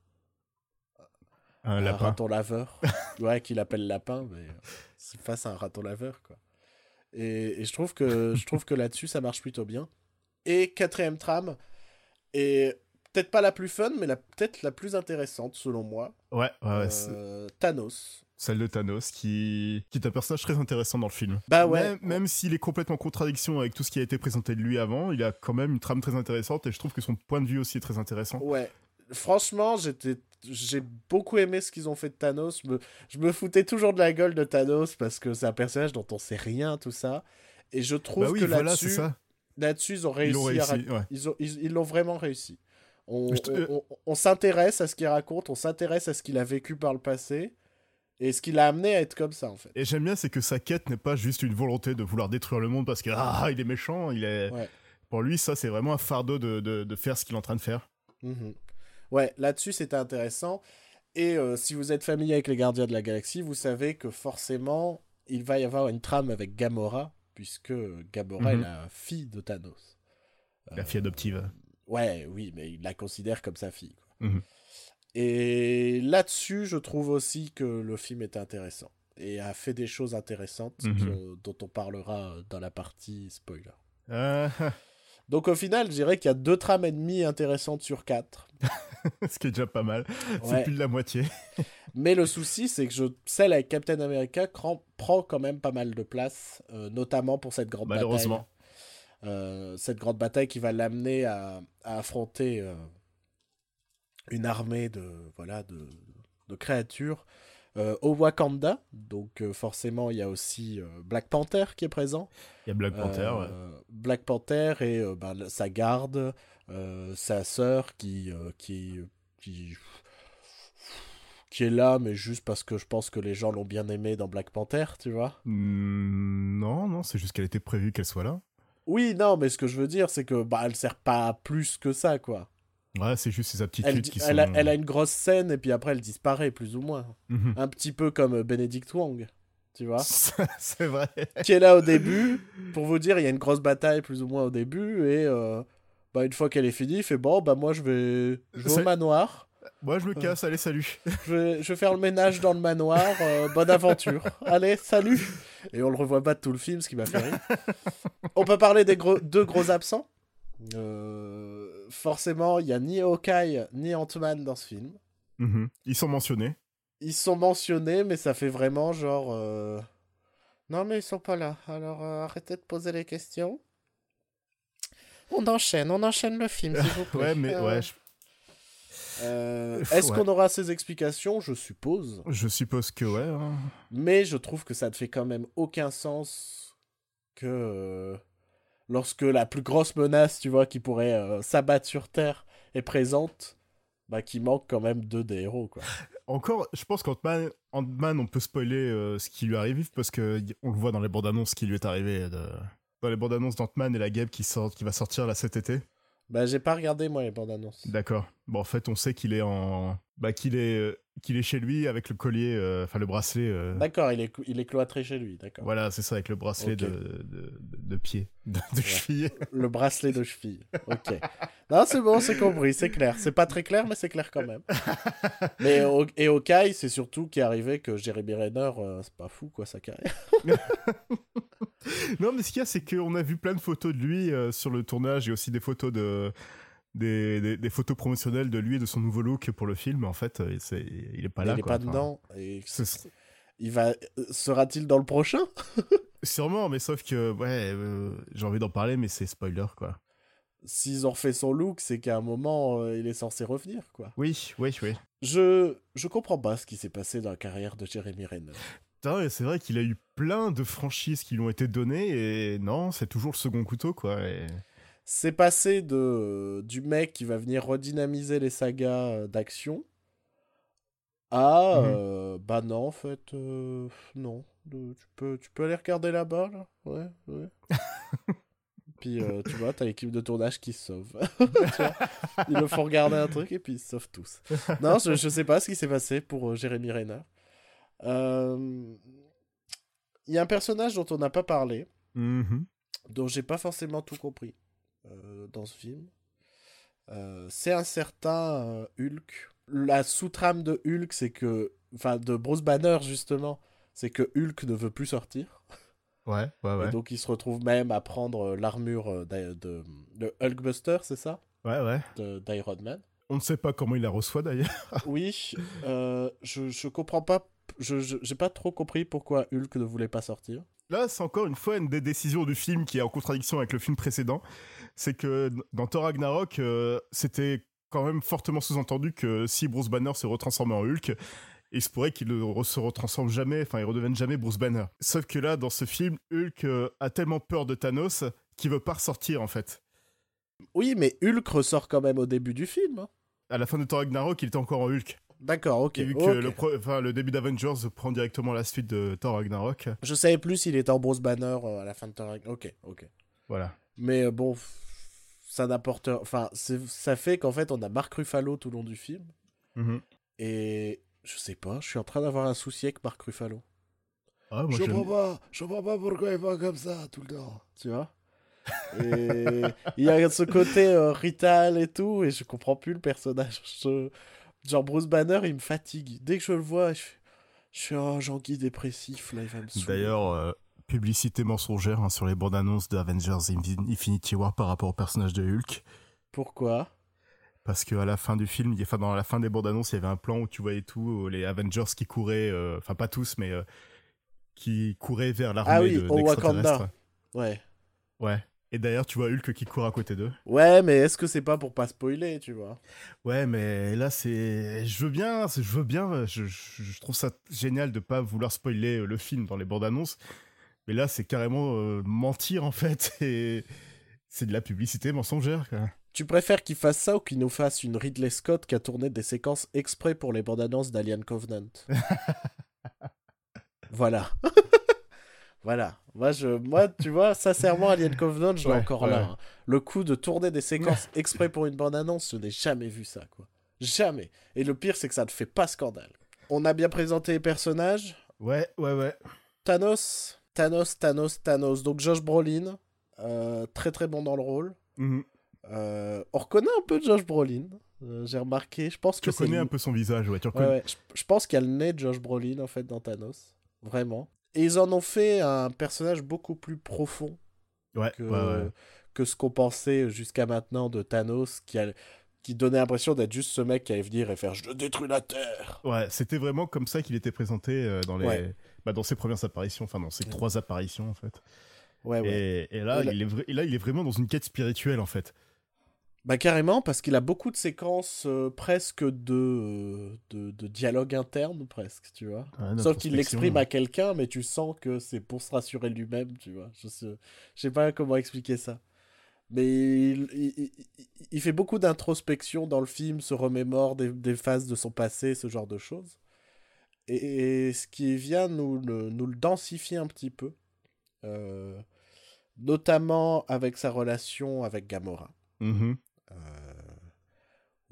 Un
un
lapin.
raton laveur. [laughs] ouais, qu'il appelle lapin, mais euh, c'est face à un raton laveur, quoi. Et, et je trouve que, je trouve que là-dessus, ça marche plutôt bien. Et quatrième trame, et peut-être pas la plus fun, mais la- peut-être la plus intéressante, selon moi.
Ouais, ouais, ouais,
Euh, Thanos.
celle de Thanos qui... qui est un personnage très intéressant dans le film.
Bah ouais.
Même, même s'il est complètement en contradiction avec tout ce qui a été présenté de lui avant, il a quand même une trame très intéressante et je trouve que son point de vue aussi est très intéressant.
Ouais. Franchement, j'étais, j'ai beaucoup aimé ce qu'ils ont fait de Thanos. Me- Je me foutais toujours de la gueule de Thanos parce que c'est un personnage dont on sait rien, tout ça. Et je trouve
bah oui,
que
voilà,
là-dessus, là-dessus, ils ont
Ils
réussi,
l'ont
à
réussi,
ra-
ouais.
Ils ont- ils ils l'ont vraiment réussi. On,
Je te- euh,
on- on- on s'intéresse à ce qu'il raconte, on s'intéresse à ce qu'il a vécu par le passé et ce qui l'a amené à être comme ça en fait.
Et j'aime bien, c'est que sa quête n'est pas juste une volonté de vouloir détruire le monde parce que ah, il est méchant, il est.
Ouais.
Pour lui, ça, c'est vraiment un fardeau de, de, de faire ce qu'il est en train de faire.
Mhm. Ouais, là-dessus c'était intéressant. Et euh, si vous êtes familier avec les Gardiens de la Galaxie, vous savez que forcément il va y avoir une trame avec Gamora, puisque Gamora
Mhm.
est la fille de Thanos.
La fille adoptive.
Ouais, oui, mais il la considère comme sa fille. quoi.
Mhm.
Et là-dessus, je trouve aussi que le film est intéressant et a fait des choses intéressantes que- dont on parlera dans la partie spoiler.
Ah,
Donc au final, je dirais qu'il y a deux trames et demie intéressantes sur quatre. [laughs]
ce qui est déjà pas mal. C'est
Ouais.
plus de la moitié. [laughs]
Mais le souci, c'est que je, celle avec Captain America cran- prend quand même pas mal de place, euh, notamment pour cette grande
Malheureusement.
bataille. Euh, cette grande bataille qui va l'amener à, à affronter euh, une armée de, voilà, de, de créatures euh, au Wakanda. Donc euh, forcément, il y a aussi euh, Black Panther qui est présent.
Il y a Black Panther, ouais.
Black Panther et ben, sa garde, sa sœur qui, qui, qui, qui est là, mais juste parce que je pense que les gens l'ont bien aimé dans Black Panther, tu vois.
Hmm, non, non, c'est juste qu'elle était prévue qu'elle soit là.
Oui, non, mais ce que je veux dire, c'est que bah, elle sert pas à plus que ça, quoi.
Ouais, c'est juste ses aptitudes
Elle,
qui
elle, a,
sont.
elle a une grosse scène et puis après elle disparaît, plus ou moins.
Mhm.
Un petit peu comme euh, Benedict Wong, tu vois. [laughs]
c'est vrai.
qui est là au début. Pour vous dire, il y a une grosse bataille plus ou moins au début. Et euh, bah, une fois qu'elle est finie, il fait bon, bah moi je vais, je vais au manoir.
Moi, je me casse, allez, salut.
Je vais, je vais faire le ménage dans le manoir. euh, bonne aventure. Allez, salut. Et on le revoit pas de tout le film, ce qui m'a fait rire. On peut parler des gros, deux gros absents. Euh, forcément, il y a ni Hawkeye ni Ant-Man dans ce film.
Mhm. Ils sont mentionnés.
Ils sont mentionnés, mais ça fait vraiment genre. euh, Non, mais ils sont pas là. Alors euh, arrêtez de poser les questions. On enchaîne, on enchaîne le film, s'il vous [laughs] plaît.
Ouais, mais
Euh,
ouais, je,
euh, [laughs] Est-ce
ouais.
qu'on aura ces explications? Je suppose.
je suppose que ouais. hein.
Mais je trouve que ça ne fait quand même aucun sens que euh, lorsque la plus grosse menace, tu vois, qui pourrait euh, s'abattre sur Terre est présente, bah qu'il manque quand même deux des héros, quoi. [laughs]
Encore, je pense qu'Ant-Man, Ant-Man, on peut spoiler ce qui lui arrive parce que on le voit dans les bandes annonces qui lui est arrivé. de- Dans les bandes annonces d'Ant-Man et la guêpe qui sort, qui va sortir là cet été.
Bah j'ai pas regardé moi les bandes annonces.
D'accord. Bon, en fait, on sait qu'il est en, bah, qu'il est, euh, qu'il est chez lui avec le collier, euh, enfin le bracelet. euh,
D'accord, il est, il est cloîtré chez lui, d'accord.
Voilà, c'est ça, avec le bracelet de, de, de, pied, de, de cheville. [laughs]
Le bracelet de cheville. Ok. Non, c'est bon, c'est compris, c'est clair. C'est pas très clair, mais c'est clair quand même. Mais au- et Hawkeye, c'est surtout qui est arrivé que Jeremy Renner, euh, c'est pas fou quoi sa carrière. [laughs]
Non, mais ce qu'il y a, c'est qu'on a vu plein de photos de lui sur le tournage et aussi des photos de, des, des, des photos promotionnelles de lui et de son nouveau look pour le film. En fait, euh, il est pas là.
il est
quoi.
pas
Enfin,
dedans. Et il va, sera-t-il dans le prochain? [laughs]
Sûrement, mais sauf que, ouais, euh, j'ai envie d'en parler, mais c'est spoiler, quoi.
S'ils ont refait son look, c'est qu'à un moment, euh, il est censé revenir, quoi.
Oui, oui, oui.
Je, je comprends pas ce qui s'est passé dans la carrière de Jeremy Renner.
C'est vrai qu'il a eu plein de franchises qui lui ont été données, et non, c'est toujours le second couteau, quoi. et-
C'est passé de du mec qui va venir redynamiser les sagas euh, d'action à
Mhm.
euh, bah non en fait euh, non. De- tu peux tu peux aller regarder là-bas là. Ouais ouais. [laughs] Puis euh, tu vois t'as l'équipe de tournage qui se sauve. [laughs] Ils le font regarder un truc et puis ils se sauvent tous. Non je, je sais pas ce qui s'est passé pour euh, Jérémy Euh, il y a un personnage dont on n'a pas parlé
Mhm.
dont j'ai pas forcément tout compris. euh, dans ce film. Euh, c'est un certain euh, Hulk. La sous-trame de Hulk, c'est que. Enfin, de Bruce Banner, justement, c'est que Hulk ne veut plus sortir.
Ouais, ouais, ouais.
Et donc, il se retrouve même à prendre euh, l'armure euh, de, de Hulkbuster, c'est ça?
Ouais, ouais.
D'Iron Man.
On ne sait pas comment il la reçoit, d'ailleurs. [laughs]
Oui, euh, je, je comprends pas. Je je- j'ai pas trop compris pourquoi Hulk ne voulait pas sortir.
Là, c'est encore une fois une des décisions du film qui est en contradiction avec le film précédent. C'est que dans Thor Ragnarok, euh, c'était quand même fortement sous-entendu que si Bruce Banner se retransformait en Hulk, il se pourrait qu'il ne se retransforme jamais, enfin il redevienne jamais Bruce Banner. Sauf que là, dans ce film, Hulk euh, a tellement peur de Thanos qu'il veut pas ressortir en fait.
Oui, mais Hulk ressort quand même au début du film. hein.
À la fin de Thor Ragnarok, il était encore en Hulk.
D'accord, ok.
Et vu que le, pro- enfin, le début d'Avengers prend directement la suite de Thor Ragnarok,
Je savais plus s'il était en Bruce Banner euh, à la fin de Thor Ragnarok. Ok, ok.
voilà.
Mais bon, ça n'apporte. Enfin, ça fait qu'en fait, on a Marc Ruffalo tout le long du film.
Mhm.
Et je sais pas, je suis en train d'avoir un souci avec Marc Ruffalo.
Ah, moi,
je comprends pas, je comprends pas pourquoi il va comme ça tout le temps. Tu vois Et [laughs] il y a ce côté euh, Rital et tout, et je comprends plus le personnage. Je- Genre Bruce Banner, il me fatigue. Dès que je le vois, je, je suis oh, Jean-Guy dépressif, là, il va me.
D'ailleurs, euh, publicité mensongère hein, sur les bandes annonces d'Avengers Infi- Infinity War par rapport au personnage de Hulk.
Pourquoi?
Parce qu'à la fin du film, enfin, dans la fin des bandes annonces, il y avait un plan où tu voyais tout, euh, les Avengers qui couraient, euh, enfin pas tous, mais euh, qui couraient vers l'armée
Ah oui,
de-
au. Wakanda. Ouais.
Ouais. Et d'ailleurs, tu vois Hulk qui court à côté d'eux.
Ouais, mais est-ce que c'est pas pour pas spoiler, tu vois?
Ouais, mais là, c'est. Je veux bien, je veux bien, je, je- je trouve ça génial de pas vouloir spoiler le film dans les bandes annonces. Mais là, c'est carrément euh, mentir, en fait. [laughs] Et c'est de la publicité mensongère, quoi.
Tu préfères qu'il fasse ça ou qu'il nous fasse une Ridley Scott qui a tourné des séquences exprès pour les bandes annonces d'Alien Covenant? [laughs] Voilà. [laughs] voilà. Moi, je, moi, tu vois, sincèrement, Alien Covenant, je l'ai
Ouais,
encore
ouais.
là. hein. Le coup de tourner des séquences exprès pour une bande annonce, je n'ai jamais vu ça, quoi. Jamais. Et le pire, c'est que ça ne fait pas scandale. On a bien présenté les personnages.
Ouais, ouais, ouais.
Thanos, Thanos, Thanos, Thanos. Donc Josh Brolin, euh, très très bon dans le rôle.
Mhm.
Euh, on reconnaît un peu Josh Brolin. euh, J'ai remarqué. Je pense
Tu
que c'est. le-
un peu son visage, ouais. Tu
Ouais,
reconnais.
ouais. Je, je pense qu'il y a le nez de Josh Brolin en fait dans Thanos. Vraiment. Et ils en ont fait un personnage beaucoup plus profond
Ouais,
que, ce qu'on pensait jusqu'à maintenant de Thanos, qui, a- qui donnait l'impression d'être juste ce mec qui allait venir et faire Je détruis la Terre.
Ouais, c'était vraiment comme ça qu'il était présenté euh, dans les,
Ouais.
Bah, dans ses premières apparitions, enfin dans ses trois apparitions en fait.
Ouais, ouais.
Et, et là,
Et là-
il est et là, il est vraiment dans une quête spirituelle en fait.
Bah carrément, parce qu'il a beaucoup de séquences euh, presque de, de, de dialogue interne, presque, tu vois.
Ouais,
Sauf qu'il l'exprime à quelqu'un, mais tu sens que c'est pour se rassurer lui-même, tu vois. Je sais, je sais pas comment expliquer ça. Mais il, il- il- il- il fait beaucoup d'introspection dans le film, se remémore des, des phases de son passé, ce genre de choses. Et, et ce qui vient nous le, nous le densifier un petit peu, euh, notamment avec sa relation avec Gamora.
Mhm.
Euh,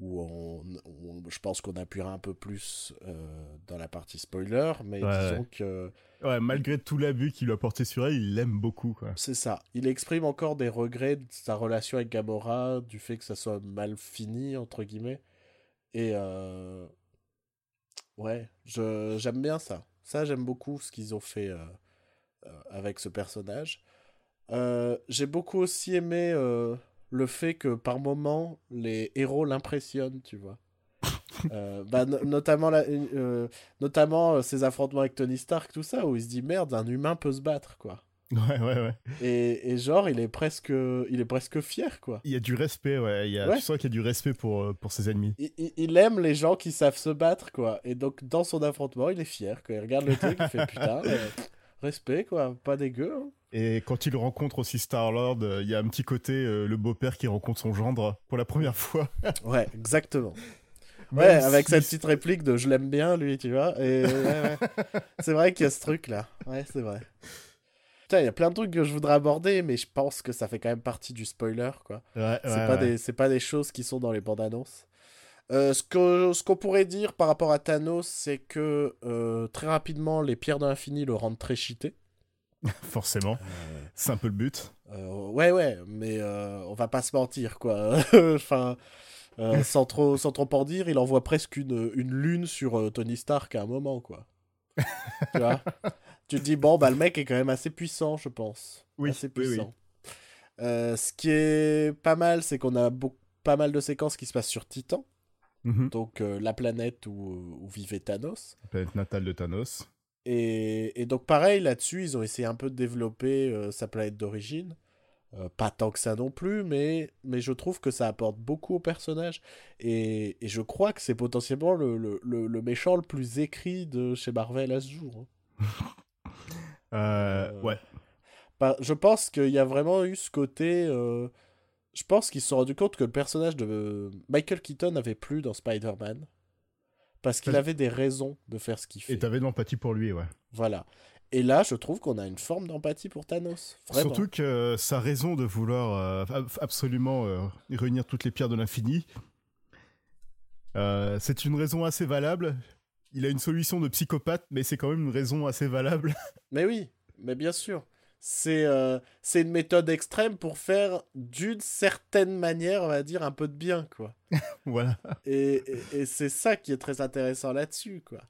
où on, où on- je pense qu'on appuiera un peu plus euh, dans la partie spoiler, mais
Ouais,
disons
ouais.
que
Ouais, malgré tout l'abus qu'il a porté sur elle, il l'aime beaucoup
c'est ça. Il exprime encore des regrets de sa relation avec Gamora, du fait que ça soit mal fini, entre guillemets. Et euh, ouais, je, j'aime bien ça. Ça, j'aime beaucoup ce qu'ils ont fait euh, euh, avec ce personnage. Euh, j'ai beaucoup aussi aimé le fait que par moment les héros l'impressionnent, tu vois. [laughs] Bah, no- notamment, la- notamment ses affrontements avec Tony Stark, tout ça, où il se dit merde, un humain peut se battre, quoi.
Ouais, ouais, ouais.
Et, et genre, il est presque, il est presque fier, quoi.
Il y a du respect, ouais. Il y a,
Ouais.
Tu sens qu'il y a du respect pour, euh, pour ses ennemis.
Il, il- il aime les gens qui savent se battre, quoi. Et donc, dans son affrontement, il est fier, quoi. Il regarde le truc, il fait putain, euh, respect, quoi. Pas dégueu. hein.
Et quand il rencontre aussi Star-Lord, euh, il y a un petit côté euh, le beau-père qui rencontre son gendre pour la première fois. [laughs]
Ouais, exactement. Ouais,
Même
avec
si-
cette petite réplique de je l'aime bien, lui, tu vois. Et ouais, ouais. c'est vrai qu'il y a ce truc-là. Ouais, c'est vrai. Putain, il y a plein de trucs que je voudrais aborder, mais je pense que ça fait quand même partie du spoiler, quoi.
Ouais,
C'est
ouais,
pas,
ouais.
des, c'est pas des choses qui sont dans les bandes annonces. Euh, ce que ce qu'on pourrait dire par rapport à Thanos, c'est que euh, très rapidement, les pierres de l'infini le rendent très cheaté. [laughs]
Forcément. C'est un peu le but.
Euh, ouais, ouais, mais euh, on va pas se mentir, quoi. [laughs] enfin, euh, [laughs] sans, trop, sans trop en dire, il envoie presque une, une lune sur euh, Tony Stark à un moment, quoi. tu vois? Tu te dis, bon, bah le mec est quand même assez puissant, je pense.
Oui,
assez
oui, oui.
puissant. Euh, ce qui est pas mal, c'est qu'on a beaucoup, pas mal de séquences qui se passent sur Titan,
Mhm.
donc euh, la planète où, où vivait Thanos.
La planète natale de Thanos.
Et, et donc pareil, là-dessus, ils ont essayé un peu de développer euh, sa planète d'origine. Euh, pas tant que ça non plus, mais, mais je trouve que ça apporte beaucoup au personnage. Et, et je crois que c'est potentiellement le, le, le, le méchant le plus écrit de chez Marvel à ce jour. hein. [laughs]
Euh,
Euh,
Ouais.
Bah, je pense qu'il y a vraiment eu ce côté... euh, Je pense qu'ils se sont rendus compte que le personnage de Michael Keaton avait plus dans Spider-Man. Parce qu'il avait des raisons de faire ce qu'il fait.
Et t'avais de l'empathie pour lui, ouais.
Voilà. Et là, je trouve qu'on a une forme d'empathie pour Thanos. Vraiment.
Surtout que euh, sa raison de vouloir euh, ab- absolument euh, réunir toutes les pierres de l'infini, c'est une raison assez valable. Il a une solution de psychopathe, mais c'est quand même une raison assez valable. [laughs]
Mais oui, mais bien sûr. C'est euh, c'est une méthode extrême pour faire d'une certaine manière, on va dire, un peu de bien, quoi. [laughs]
voilà.
Et, et, et c'est ça qui est très intéressant là-dessus, quoi.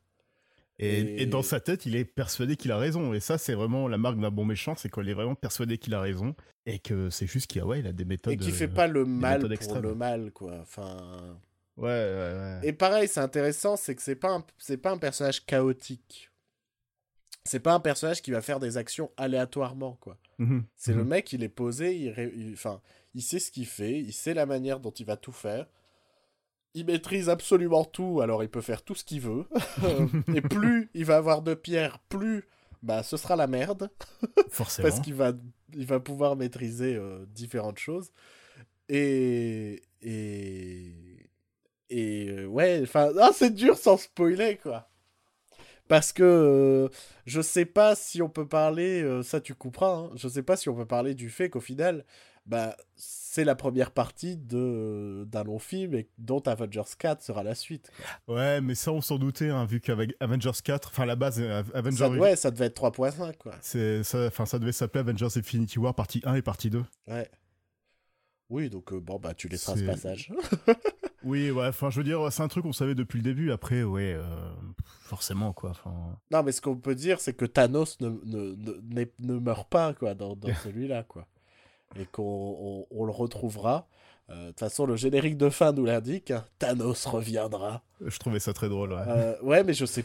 Et,
Et-
et dans sa tête, il est persuadé qu'il a raison. Et ça, c'est vraiment la marque d'un bon méchant, c'est qu'il est vraiment persuadé qu'il a raison. Et que c'est juste qu'il a, ouais, il a des méthodes.
Et qui fait
euh,
pas le mal pour
extrêmes.
le mal, quoi. Enfin...
Ouais, ouais, ouais.
Et pareil, c'est intéressant, c'est que c'est pas un, c'est pas un personnage chaotique. C'est pas un personnage qui va faire des actions aléatoirement, quoi.
Mhm,
C'est le
mhm.
mec, il est posé, il, ré- il- enfin, il sait ce qu'il fait, il sait la manière dont il va tout faire. Il maîtrise absolument tout, alors il peut faire tout ce qu'il veut. [laughs] Et plus il va avoir de pierres, plus bah, ce sera la merde. [laughs]
Forcément.
Parce qu'il va, il va pouvoir maîtriser euh, différentes choses. Et. Et. Et. euh, ouais, enfin. Ah, c'est dur sans spoiler, quoi. Parce que euh, je sais pas si on peut parler, euh, ça tu couperas, hein, je sais pas si on peut parler du fait qu'au final, bah, c'est la première partie de d'un long film et dont Avengers 4 sera la suite. quoi.
Ouais, mais ça, on s'en doutait, hein, vu qu'avec Avengers 4, enfin, la base, euh, Avengers.
Ça, ouais, ça devait être 3.5, quoi.
C'est ça, enfin, ça devait s'appeler Avengers Infinity War partie 1 et partie 2.
Ouais. Oui, donc euh, bon, bah tu laisseras ce passage. [laughs]
Oui, ouais, enfin, je veux dire, c'est un truc qu'on savait depuis le début. Après, ouais, euh, forcément, quoi.
Non, mais ce qu'on peut dire, c'est que Thanos ne, ne, ne, ne meurt pas quoi, dans, dans [laughs] celui-là. quoi. Et qu'on on, on le retrouvera. Euh, De toute façon, le générique de fin nous l'indique. hein, Thanos reviendra.
je trouvais ça très drôle, ouais.
Ouais, mais je sais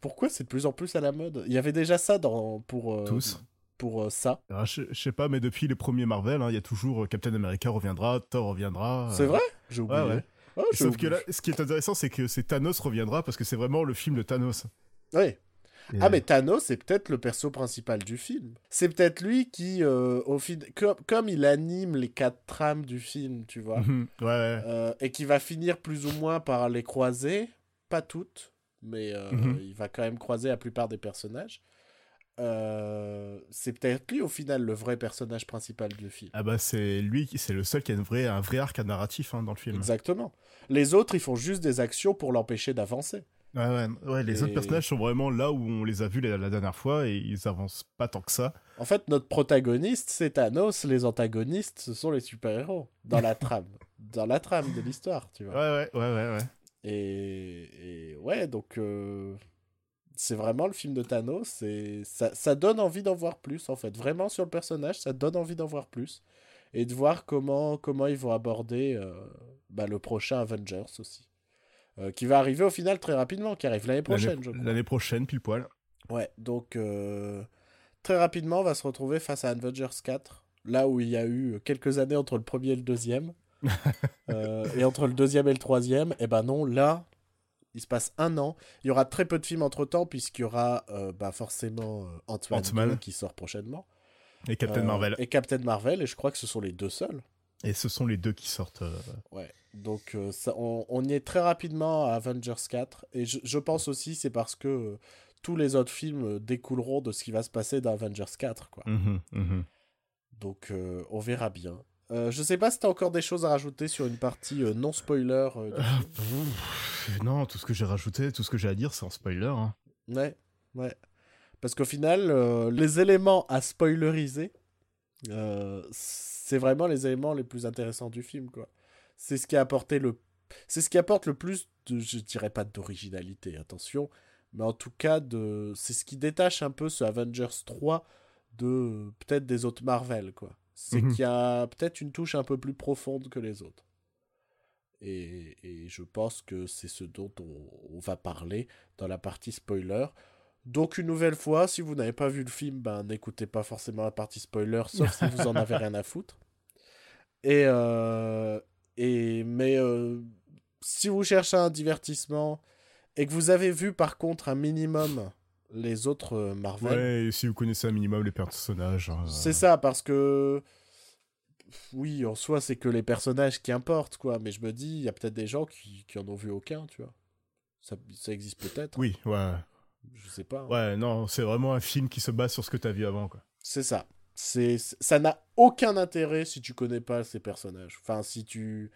pourquoi c'est de plus en plus à la mode? Il y avait déjà ça dans, pour,
Tous.
Pour euh, ça.
Alors, je, je sais pas, mais depuis les premiers Marvel, hein, il y a toujours euh, Captain America reviendra, Thor reviendra. euh,
C'est vrai? J'ai oublié.
Ouais, ouais.
Oh, j'ai
Sauf que là, ce qui est intéressant, c'est que c'est Thanos reviendra parce que c'est vraiment le film de Thanos. Et-
Ah mais Thanos c'est peut-être le perso principal du film. C'est peut-être lui qui, euh, au fin... comme, comme il anime les quatre trames du film, tu vois,
Mhm, ouais,
euh, et qui va finir plus ou moins par les croiser, pas toutes, mais euh,
Mhm.
il va quand même croiser la plupart des personnages. Euh, c'est peut-être lui au final le vrai personnage principal du film.
Ah bah c'est lui, qui- c'est le seul qui a une vraie, un vrai arc narratif hein, dans le film.
Exactement. Les autres, ils font juste des actions pour l'empêcher d'avancer.
Ouais, ouais, ouais, les
Et-
autres personnages sont vraiment là où on les a vus la, la dernière fois et ils avancent pas tant que ça.
En fait, notre protagoniste, c'est Thanos. Les antagonistes, ce sont les super-héros. Dans la [laughs] trame. Dans la trame de l'histoire, tu
Ouais,
vois.
ouais, ouais, ouais. ouais.
Et, et ouais, donc... euh, C'est vraiment le film de Thanos. Et ça, ça donne envie d'en voir plus, en fait. Vraiment, sur le personnage, ça donne envie d'en voir plus. et de voir comment, comment ils vont aborder euh, bah, le prochain Avengers aussi. Euh, qui va arriver au final très rapidement, qui arrive l'année prochaine, je crois.
L'année prochaine, pile poil.
Ouais, donc euh, très rapidement, on va se retrouver face à Avengers 4, là où il y a eu quelques années entre le premier et le deuxième. [laughs] et entre le deuxième et le troisième, et ben non, là, il se passe un an. Il y aura très peu de films entre temps, puisqu'il y aura bah, forcément Ant-Man qui sort prochainement.
Et Captain Marvel.
Et Captain Marvel, et je crois que ce sont les deux seuls.
Et ce sont les deux qui sortent.
Ouais. Donc euh, ça, on, y est très rapidement à Avengers 4. Et je, pense aussi c'est parce que euh, tous les autres films euh, découleront de ce qui va se passer dans Avengers 4. Quoi.
Mhm, mhm.
Donc on verra bien. Je sais pas si tu as encore des choses à rajouter sur une partie non spoiler.
non, tout ce que j'ai rajouté, tout ce que j'ai à dire, c'est en spoiler. Hein.
Ouais, ouais. Parce qu'au final, les éléments à spoileriser, c'est vraiment les éléments les plus intéressants du film, quoi c'est ce qui a apporté le c'est ce qui apporte le plus de je dirais pas d'originalité attention mais en tout cas de c'est ce qui détache un peu ce Avengers 3 de peut-être des autres Marvel quoi c'est mhm. qu'il y a peut-être une touche un peu plus profonde que les autres et, et je pense que c'est ce dont on, va parler dans la partie spoiler donc une nouvelle fois, si vous n'avez pas vu le film, ben n'écoutez pas forcément la partie spoiler, sauf si vous en avez rien à foutre. Et, euh, et, mais euh, si vous cherchez un divertissement et que vous avez vu par contre un minimum les autres euh, Marvel.
Ouais, et si vous connaissez un minimum les personnages. Hein,
c'est ça, parce que. Oui, en soi, c'est que les personnages qui importent, quoi. Mais je me dis, il y a peut-être des gens qui, qui en ont vu aucun, tu vois. Ça, ça existe peut-être.
Oui, ouais.
Je sais pas. Hein.
Ouais, non, c'est vraiment un film qui se base sur ce que tu as vu avant, quoi.
C'est ça c'est ça n'a aucun intérêt si tu connais pas ces personnages. Enfin, si tu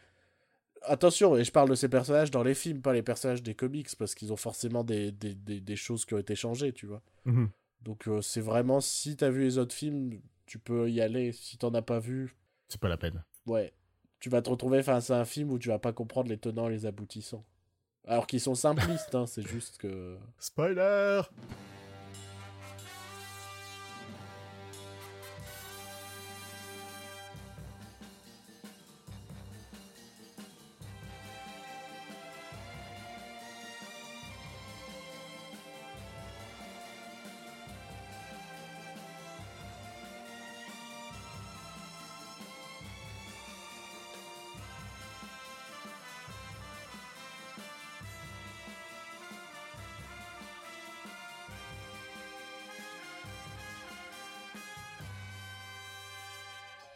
attention, et je parle de ces personnages dans les films, pas les personnages des comics, parce qu'ils ont forcément des, des, des, choses qui ont été changées, tu vois.
Mhm.
Donc euh, c'est vraiment si t'as vu les autres films, tu peux y aller. Si t'en as pas vu,
c'est pas la peine.
Ouais, tu vas te retrouver face à un film où tu vas pas comprendre les tenants et les aboutissants. Alors qu'ils sont simplistes, hein, c'est juste que.
Spoiler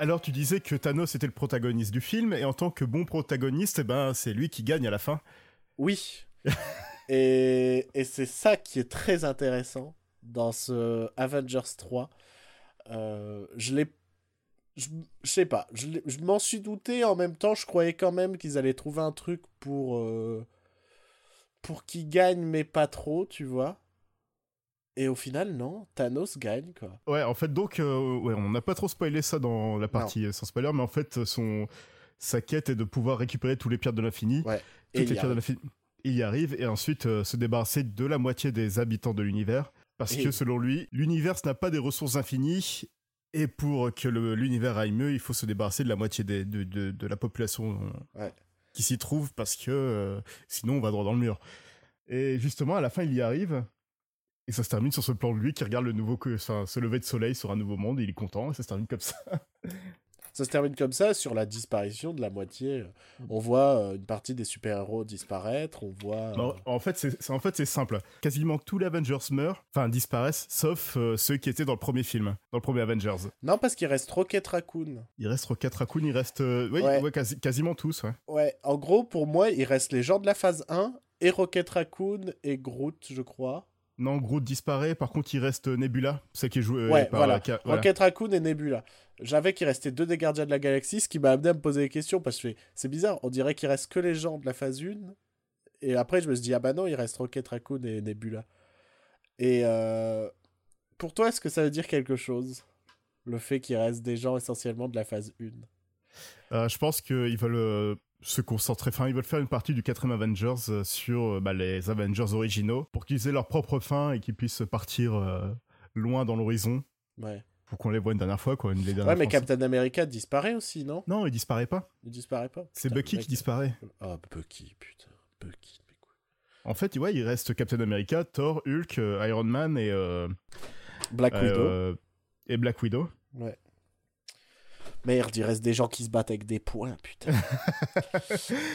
Alors tu disais que Thanos était le protagoniste du film et en tant que bon protagoniste, eh ben c'est lui qui gagne à la fin.
Oui. [laughs] et, c'est ça qui est très intéressant dans ce Avengers 3. Euh, je l'ai je, sais pas, je, m'en suis douté en même temps, je croyais quand même qu'ils allaient trouver un truc pour euh, pour qu'il gagne mais pas trop, tu vois. Et au final, non, Thanos gagne, quoi.
Ouais, en fait, donc, euh, ouais, on n'a pas trop spoilé ça dans la partie sans spoiler, mais en fait, son, sa quête est de pouvoir récupérer tous les pierres de l'infini.
Ouais.
Toutes les pierres de l'infini. Il y arrive, et ensuite euh, se débarrasser de la moitié des habitants de l'univers. Parce que selon lui, l'univers n'a pas des ressources infinies, et pour que l'univers aille mieux, il faut se débarrasser de la moitié des, de, de, de, la population
ouais.
qui s'y trouve, parce que euh, sinon on va droit dans le mur. Et justement, à la fin, il y arrive, et ça se termine sur ce plan de lui qui regarde le nouveau, enfin, se lever de soleil sur un nouveau monde, et il est content, et ça se termine comme ça.
ça se termine comme ça sur la disparition de la moitié. On voit euh, une partie des super-héros disparaître, on voit...
Euh, en fait, c'est en fait, simple. Quasiment tous les Avengers meurent, enfin disparaissent, sauf euh, ceux qui étaient dans le premier film, dans le premier Avengers.
Non, parce qu'il reste Rocket Raccoon.
Il reste Rocket Raccoon, il reste... oui, quasiment tous, ouais.
Ouais, en gros, pour moi, il reste les gens de la phase 1, et Rocket Raccoon, et Groot, je crois.
Non, Groot disparaît, par contre il reste Nebula, c'est qui est joué
ouais, par voilà. Rocket Raccoon et Nebula. J'avais qu'il restait deux des gardiens de la galaxie, ce qui m'a amené à me poser des questions, parce que c'est bizarre, on dirait qu'il reste que les gens de la phase 1, et après je me suis dit, ah bah non, il reste Rocket Raccoon et Nebula. Et euh, pour toi, est-ce que ça veut dire quelque chose Le fait qu'il reste des gens essentiellement de la phase 1
euh, Je pense qu'ils veulent euh, se concentrer, enfin ils veulent faire une partie du 4 Avengers euh, sur euh, bah, les Avengers originaux pour qu'ils aient leur propre fin et qu'ils puissent partir euh, loin dans l'horizon.
Ouais.
pour qu'on les voit une dernière fois, quoi. Les
ouais, mais Captain America disparaît aussi, non?
Non, il disparaît pas.
Il disparaît pas.
C'est Bucky qui disparaît.
Ah, Bucky, putain. Bucky.
En fait, ouais, il reste Captain America, Thor, Hulk, euh, Iron Man et. Euh,
Black Widow.
et Black Widow.
Ouais. Merde, il reste des gens qui se battent avec des poings, putain.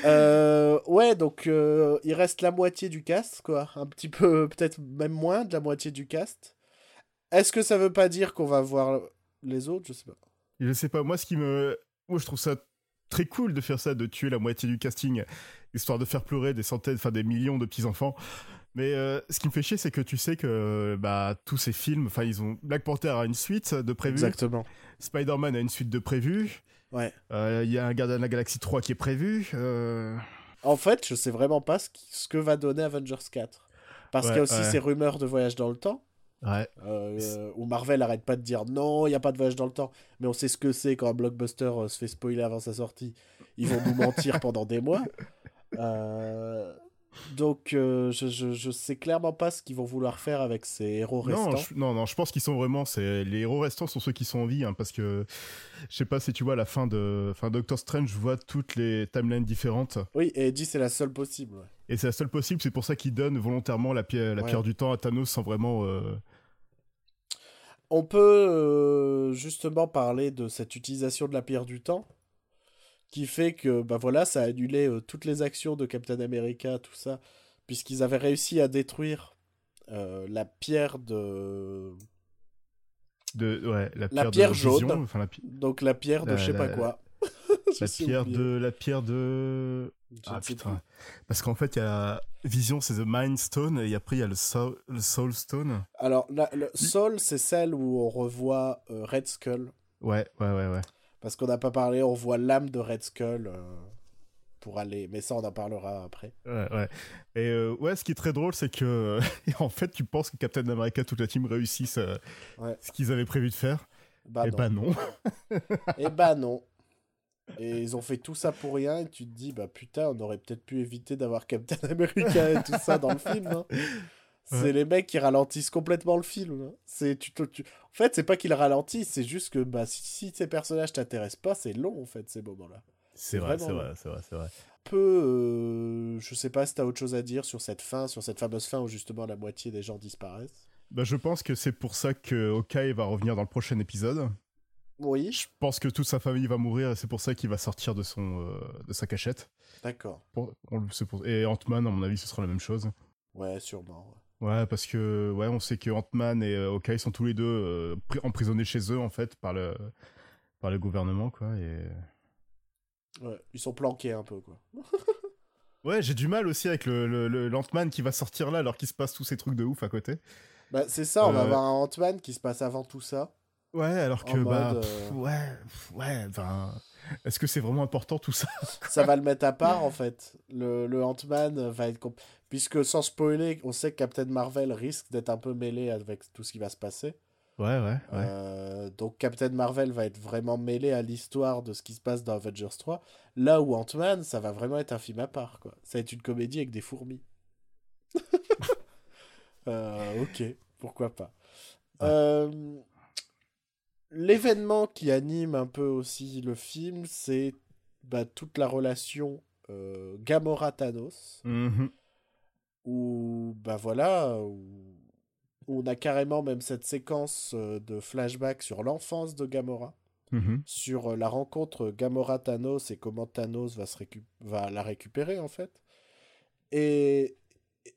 [laughs] ouais, donc il reste la moitié du cast, quoi. Un petit peu, peut-être même moins de la moitié du cast. Est-ce que ça veut pas dire qu'on va voir les autres? Je sais pas.
Je sais pas. Moi, ce qui me. Moi, je trouve ça très cool de faire ça, de tuer la moitié du casting, histoire de faire pleurer des centaines, enfin des millions de petits-enfants. Mais euh, ce qui me fait chier, c'est que tu sais que bah, tous ces films, enfin, ils ont. Black Panther a une suite de prévu.
Exactement.
Spider-Man a une suite de prévu.
Ouais.
Euh, il y a un Gardien de la Galaxie 3 qui est prévu. Euh.
En fait, je sais vraiment pas ce, ce que va donner Avengers 4. Parce qu'il y a aussi ces rumeurs de voyage dans le temps.
Ouais.
Euh, où Marvel arrête pas de dire non, il n'y a pas de voyage dans le temps. Mais on sait ce que c'est quand un blockbuster euh, se fait spoiler avant sa sortie. Ils vont nous mentir [laughs] pendant des mois. Euh, donc, je, je, je, sais clairement pas ce qu'ils vont vouloir faire avec ces héros restants.
Non, je, non, non, je pense qu'ils sont vraiment. Les héros restants sont ceux qui sont en vie. Hein, parce que je sais pas si tu vois la fin de. Enfin, Doctor Strange voit toutes les timelines différentes.
Oui, et dit c'est la seule possible.
Et c'est la seule possible, c'est pour ça qu'il donne volontairement la, pierre, la pierre du temps à Thanos sans vraiment.
On peut euh, justement parler de cette utilisation de la pierre du temps qui fait que bah voilà, ça a annulé euh, toutes les actions de Captain America, tout ça, puisqu'ils avaient réussi à détruire euh, la pierre de.
De, ouais,
la pierre, la pierre jaune. Donc la pierre de je sais pas quoi. [laughs]
la pierre de la pierre de ah putain. parce qu'en fait il y a Vision c'est the Mind Stone et après il y a le Soul, le soul Stone.
Alors le Soul c'est celle où on revoit euh, Red Skull.
Ouais ouais ouais ouais.
Parce qu'on n'a pas parlé on voit l'âme de Red Skull euh, pour aller mais ça on en parlera après.
Ouais ouais. Et euh, ouais ce qui est très drôle c'est que [laughs] en fait tu penses que Captain America toute la team réussissent ce qu'ils avaient prévu de faire.
Bah
et bah non.
Et bah non et ils ont fait tout ça pour rien, et tu te dis, bah putain, on aurait peut-être pu éviter d'avoir Captain America et tout ça dans le film. Hein. C'est les mecs qui ralentissent complètement le film. Hein. C'est tu, tu, En fait, c'est pas qu'ils ralentissent, c'est juste que bah, si, ces personnages t'intéressent pas, c'est long en fait, ces moments-là.
C'est vrai, c'est vrai, c'est vrai, c'est vrai.
Peu, euh, je sais pas si t'as autre chose à dire sur cette fin, sur cette fameuse fin où justement la moitié des gens disparaissent.
Bah, je pense que c'est pour ça que Okai va revenir dans le prochain épisode.
Oui.
Je pense que toute sa famille va mourir et c'est pour ça qu'il va sortir de, son, euh, de sa cachette.
D'accord.
Et Ant-Man, à mon avis, ce sera la même chose.
Ouais, sûrement.
Ouais, parce que ouais, on sait que Ant-Man et euh, Hawkeye sont tous les deux euh, emprisonnés chez eux, en fait, par le, par le gouvernement, quoi. Et...
Ouais, ils sont planqués un peu, quoi. [laughs]
ouais, j'ai du mal aussi avec le, le, l'Ant-Man qui va sortir là alors qu'il se passe tous ces trucs de ouf à côté.
Bah, c'est ça, on va avoir un Ant-Man qui se passe avant tout ça.
Ouais, alors que bah euh, ouais, ouais, enfin, est-ce que c'est vraiment important tout ça? [laughs]
Ça va le mettre à part en fait. Le, le Ant-Man va être puisque sans spoiler, on sait que Captain Marvel risque d'être un peu mêlé avec tout ce qui va se passer.
Ouais, ouais. ouais.
Euh, donc Captain Marvel va être vraiment mêlé à l'histoire de ce qui se passe dans Avengers 3. Là où Ant-Man, ça va vraiment être un film à part quoi. Ça va être une comédie avec des fourmis. [laughs] euh, ok, pourquoi pas. Euh, l'événement qui anime un peu aussi le film, c'est bah, toute la relation euh, Gamora-Thanos.
Mhm.
Où, bah voilà, où, on a carrément même cette séquence euh, de flashback sur l'enfance de Gamora.
Mhm.
Sur euh, la rencontre Gamora-Thanos et comment Thanos va, se va la récupérer en fait. Et,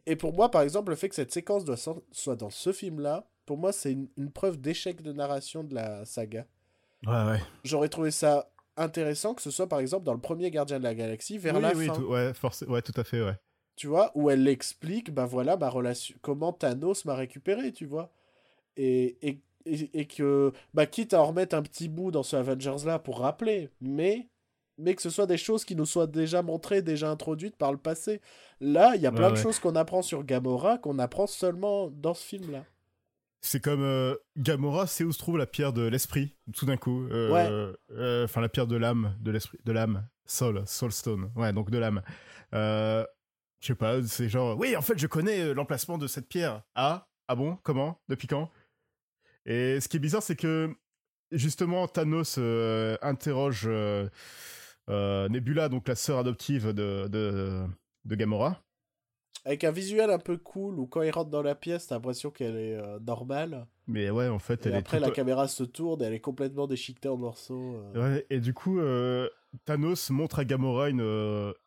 et pour moi, par exemple, le fait que cette séquence doit soit dans ce film-là, pour moi, c'est une, preuve d'échec de narration de la saga.
Ouais, ouais.
J'aurais trouvé ça intéressant que ce soit, par exemple, dans le premier Gardien de la Galaxie, vers la
oui,
fin.
Tout, ouais, ouais, tout à fait, ouais.
Tu vois, où elle explique, bah voilà, ma relation, comment Thanos m'a récupéré, tu vois. Et, et, et, que, bah, quitte à en remettre un petit bout dans ce Avengers-là pour rappeler, mais mais que ce soit des choses qui nous soient déjà montrées, déjà introduites par le passé. Là, il y a plein de choses qu'on apprend sur Gamora qu'on apprend seulement dans ce film-là.
C'est comme euh, Gamora, c'est où se trouve la pierre de l'esprit, tout d'un coup. Euh, euh, enfin, la pierre de l'âme, de l'esprit, de l'âme. Soul, Soulstone. Ouais, donc de l'âme. je sais pas, c'est genre, oui, en fait, je connais l'emplacement de cette pierre. Ah, ah bon, comment, depuis quand? Et ce qui est bizarre, c'est que justement, Thanos interroge Nebula, donc la sœur adoptive de, de, de Gamora.
Avec un visuel un peu cool où quand il rentre dans la pièce, t'as l'impression qu'elle est euh, normale.
Mais ouais, en fait,
Et
elle
après,
est
la
toute-
caméra se tourne et elle est complètement déchiquetée en morceaux. euh.
Ouais, et du coup, euh, Thanos montre à Gamora une,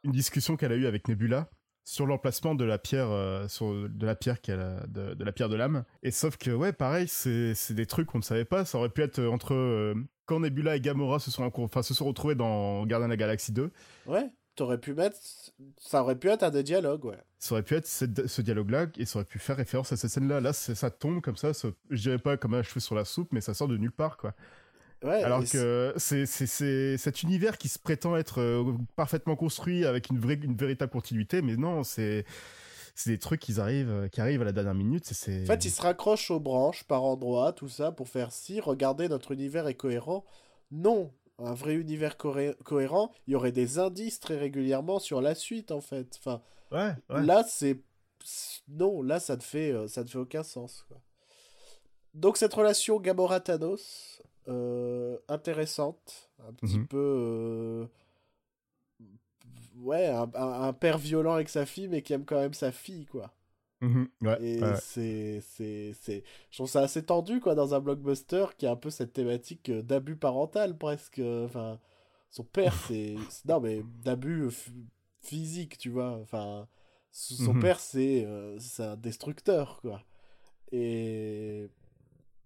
une discussion qu'elle a eue avec Nebula sur l'emplacement de la pierre, euh, sur, de la pierre qu'elle a- de, de la pierre de l'âme. Et sauf que ouais, pareil, c'est c'est des trucs qu'on ne savait pas. Ça aurait pu être entre euh, quand Nebula et Gamora se sont, enfin, se sont retrouvés dans Gardien de la Galaxie 2.
Ouais, t'aurais pu mettre. Ça aurait pu être un des dialogues, ouais.
Ça aurait pu être ce dialogue-là et ça aurait pu faire référence à cette scène-là. Là, ça tombe comme ça. ça- je dirais pas comme un cheveu sur la soupe, mais ça sort de nulle part, quoi.
Ouais,
Alors que c'est cet univers qui se prétend être euh, parfaitement construit avec une, vraie, une véritable continuité, mais non, c'est c'est des trucs qui arrivent, euh, qui arrivent à la dernière minute. c'est-
En fait, il se raccroche aux branches par endroits, tout ça, pour faire si, regardez, notre univers est cohérent. Non, un vrai univers cohérent, il y aurait des indices très régulièrement sur la suite, en fait. Enfin,
Ouais, ouais.
là, c'est... Non, là, ça ne fait, euh, ça ne fait aucun sens, quoi. Donc, cette relation Gamora-Thanos, euh, intéressante, un petit
Mhm.
peu... euh, Ouais, un- un père violent avec sa fille, mais qui aime quand même sa fille, quoi.
Ouais,
Et
ouais.
c'est, c'est, c'est, je trouve ça assez tendu quoi dans un blockbuster qui a un peu cette thématique euh, d'abus parental presque. euh, Enfin, son père [laughs] c'est, non mais d'abus euh, ph- physique tu vois. Enfin, son
Mhm.
père c'est, euh, c'est un destructeur quoi. Et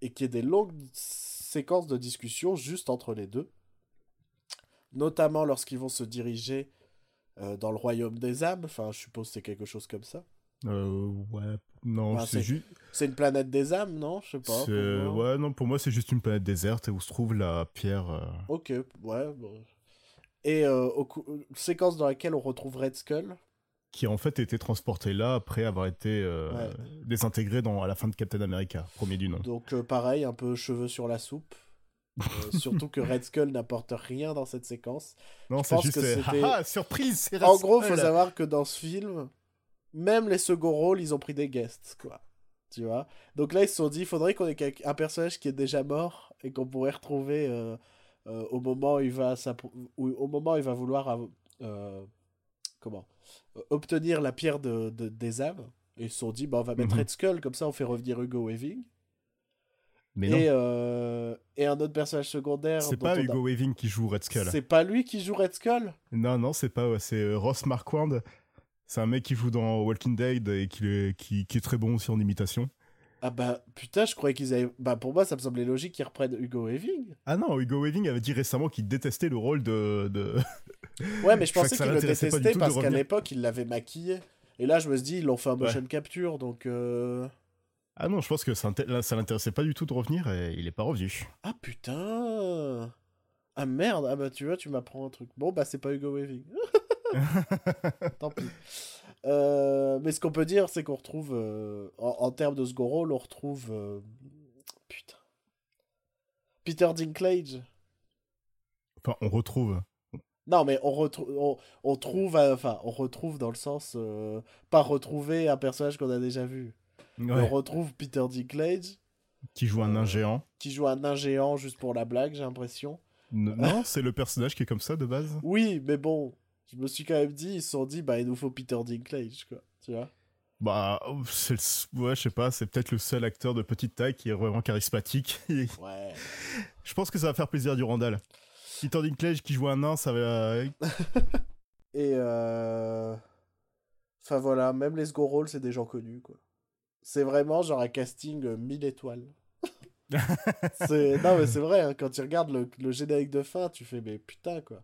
et qu'il y ait des longues séquences de discussion juste entre les deux, notamment lorsqu'ils vont se diriger euh, dans le royaume des âmes. Enfin, je suppose que c'est quelque chose comme ça.
Euh, ouais, non,
Enfin,
c'est juste.
C'est une planète des âmes, non? Je sais pas.
c'est-
pour moi.
Ouais, non, pour moi, c'est juste une planète déserte où se trouve la pierre. euh,
Ok, ouais. bon. Et euh, au cou- séquence dans laquelle on retrouve Red Skull?
qui a en fait été transportée là après avoir été euh,
Ouais.
désintégrée dans, à la fin de Captain America, premier du nom.
Donc pareil, un peu cheveux sur la soupe. [laughs] Euh, surtout que Red Skull n'apporte rien dans cette séquence.
Non, c'est juste.
que [laughs]
euh, ah, surprise, c'est
En gros, faut
Skull.
savoir que dans ce film, même les second rôles, ils ont pris des guests, quoi. Tu vois? Donc là, ils se sont dit, il faudrait qu'on ait un personnage qui est déjà mort et qu'on pourrait retrouver euh, euh, au moment où il va s'appro- où- au moment où il va vouloir euh, comment? Obtenir la pierre de, de- des âmes. Et ils se sont dit, bah, on va mettre
Mhm.
Red Skull, comme ça on fait revenir Hugo Weaving.
Mais non,
Et, et un autre personnage secondaire.
c'est pas
a-
Hugo Weaving qui joue Red Skull.
C'est pas lui qui joue Red Skull?
Non, non, c'est pas. C'est Ross Marquand. C'est un mec qui joue dans Walking Dead et qui, est- qui, qui est très bon aussi en imitation.
Ah bah putain, je croyais qu'ils avaient. Bah pour moi, ça me semblait logique qu'ils reprennent Hugo Weaving.
Ah non, Hugo Weaving avait dit récemment qu'il détestait le rôle de. de... [laughs]
Ouais, mais je pensais qu'ils le
de
parce qu'à l'époque, ils l'avaient maquillé. Et là, je me suis dit, ils l'ont fait en
Ouais.
motion capture, donc. euh,
Ah non, je pense que ça, ça l'intéressait pas du tout de revenir et il est pas revenu.
Ah putain Ah merde Ah bah tu vois, tu m'apprends un truc. Bon, bah c'est pas Hugo Weaving. [laughs] [laughs] Tant pis. Euh, mais ce qu'on peut dire, c'est qu'on retrouve. euh, en, en termes de second rôle, on retrouve. euh, Putain. Peter Dinklage.
enfin, on retrouve.
Non, mais on, retrouve on, on trouve, enfin, on retrouve dans le sens, pas retrouver un personnage qu'on a déjà vu. Mais On retrouve Peter Dinklage,
qui joue un nain géant.
qui joue un nain géant juste pour la blague, j'ai l'impression.
Non, c'est le personnage qui est comme ça de base?
Oui, mais bon, je me suis quand même dit, ils se sont dit, bah, il nous faut Peter Dinklage, quoi. Tu vois
Bah, c'est le- ouais, je sais pas, c'est peut-être le seul acteur de petite taille qui est vraiment charismatique. [laughs]
Ouais.
je pense que ça va faire plaisir du Randall. Peter Dinklage qui joue un nain, ça va. [laughs]
Et, euh... Enfin, voilà, même les second rôles, c'est des gens connus, quoi. C'est vraiment genre un casting euh, 1000 étoiles. [laughs] Non, mais c'est vrai, hein, quand tu regardes le, le générique de fin, tu fais, mais putain, quoi.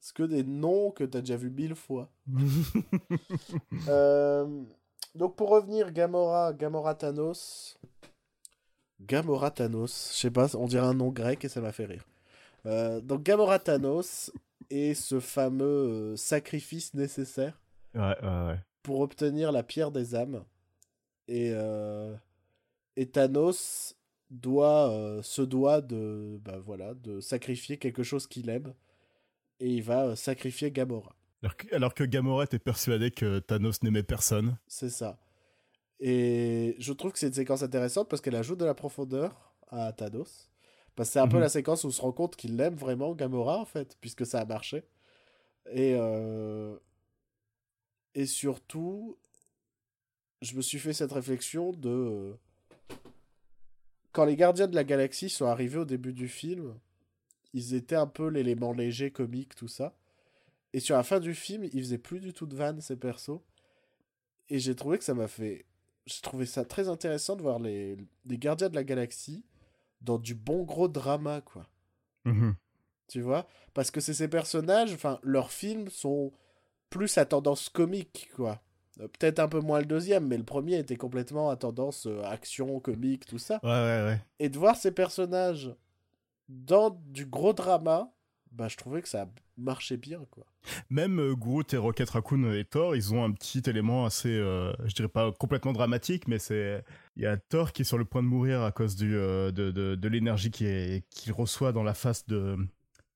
C'est que des noms que t'as déjà vu mille fois. [laughs] Euh, Donc, pour revenir, Gamora, Gamora Thanos. Gamora Thanos, je sais pas, on dirait un nom grec et ça m'a fait rire. Euh, donc, Gamora Thanos est ce fameux euh, sacrifice nécessaire
ouais, ouais, ouais.
pour obtenir la pierre des âmes. Et, euh, et Thanos doit, se doit de, bah voilà, de sacrifier quelque chose qu'il aime. Et il va euh, sacrifier Gamora.
Alors que, alors que Gamora était persuadé que Thanos n'aimait personne.
C'est ça. Et je trouve que c'est une séquence intéressante parce qu'elle ajoute de la profondeur à Thanos. Parce que c'est un peu
Mhm.
la séquence où on se rend compte qu'il aime vraiment Gamora, en fait, puisque ça a marché. Et, euh, et surtout, je me suis fait cette réflexion de... euh, Quand les Gardiens de la Galaxie sont arrivés au début du film, ils étaient un peu l'élément léger, comique, tout ça. Et sur la fin du film, ils faisaient plus du tout de vannes, ces persos. Et j'ai trouvé que ça m'a fait... J'ai trouvé ça très intéressant de voir les, les Gardiens de la Galaxie dans du bon gros drama, quoi.
Mhm.
Tu vois? Parce que c'est ces personnages, enfin, leurs films sont plus à tendance comique, quoi. Euh, Peut-être un peu moins le deuxième, mais le premier était complètement à tendance euh, action, comique, tout ça.
Ouais, ouais, ouais.
Et de voir ces personnages dans du gros drama, bah, je trouvais que ça marchait bien, quoi.
Même euh, Groot et Rocket Raccoon et Thor, ils ont un petit élément assez, euh, je dirais pas complètement dramatique, mais c'est il y a Thor qui est sur le point de mourir à cause du euh, de, de, de l'énergie qu'il qu'il reçoit dans la face de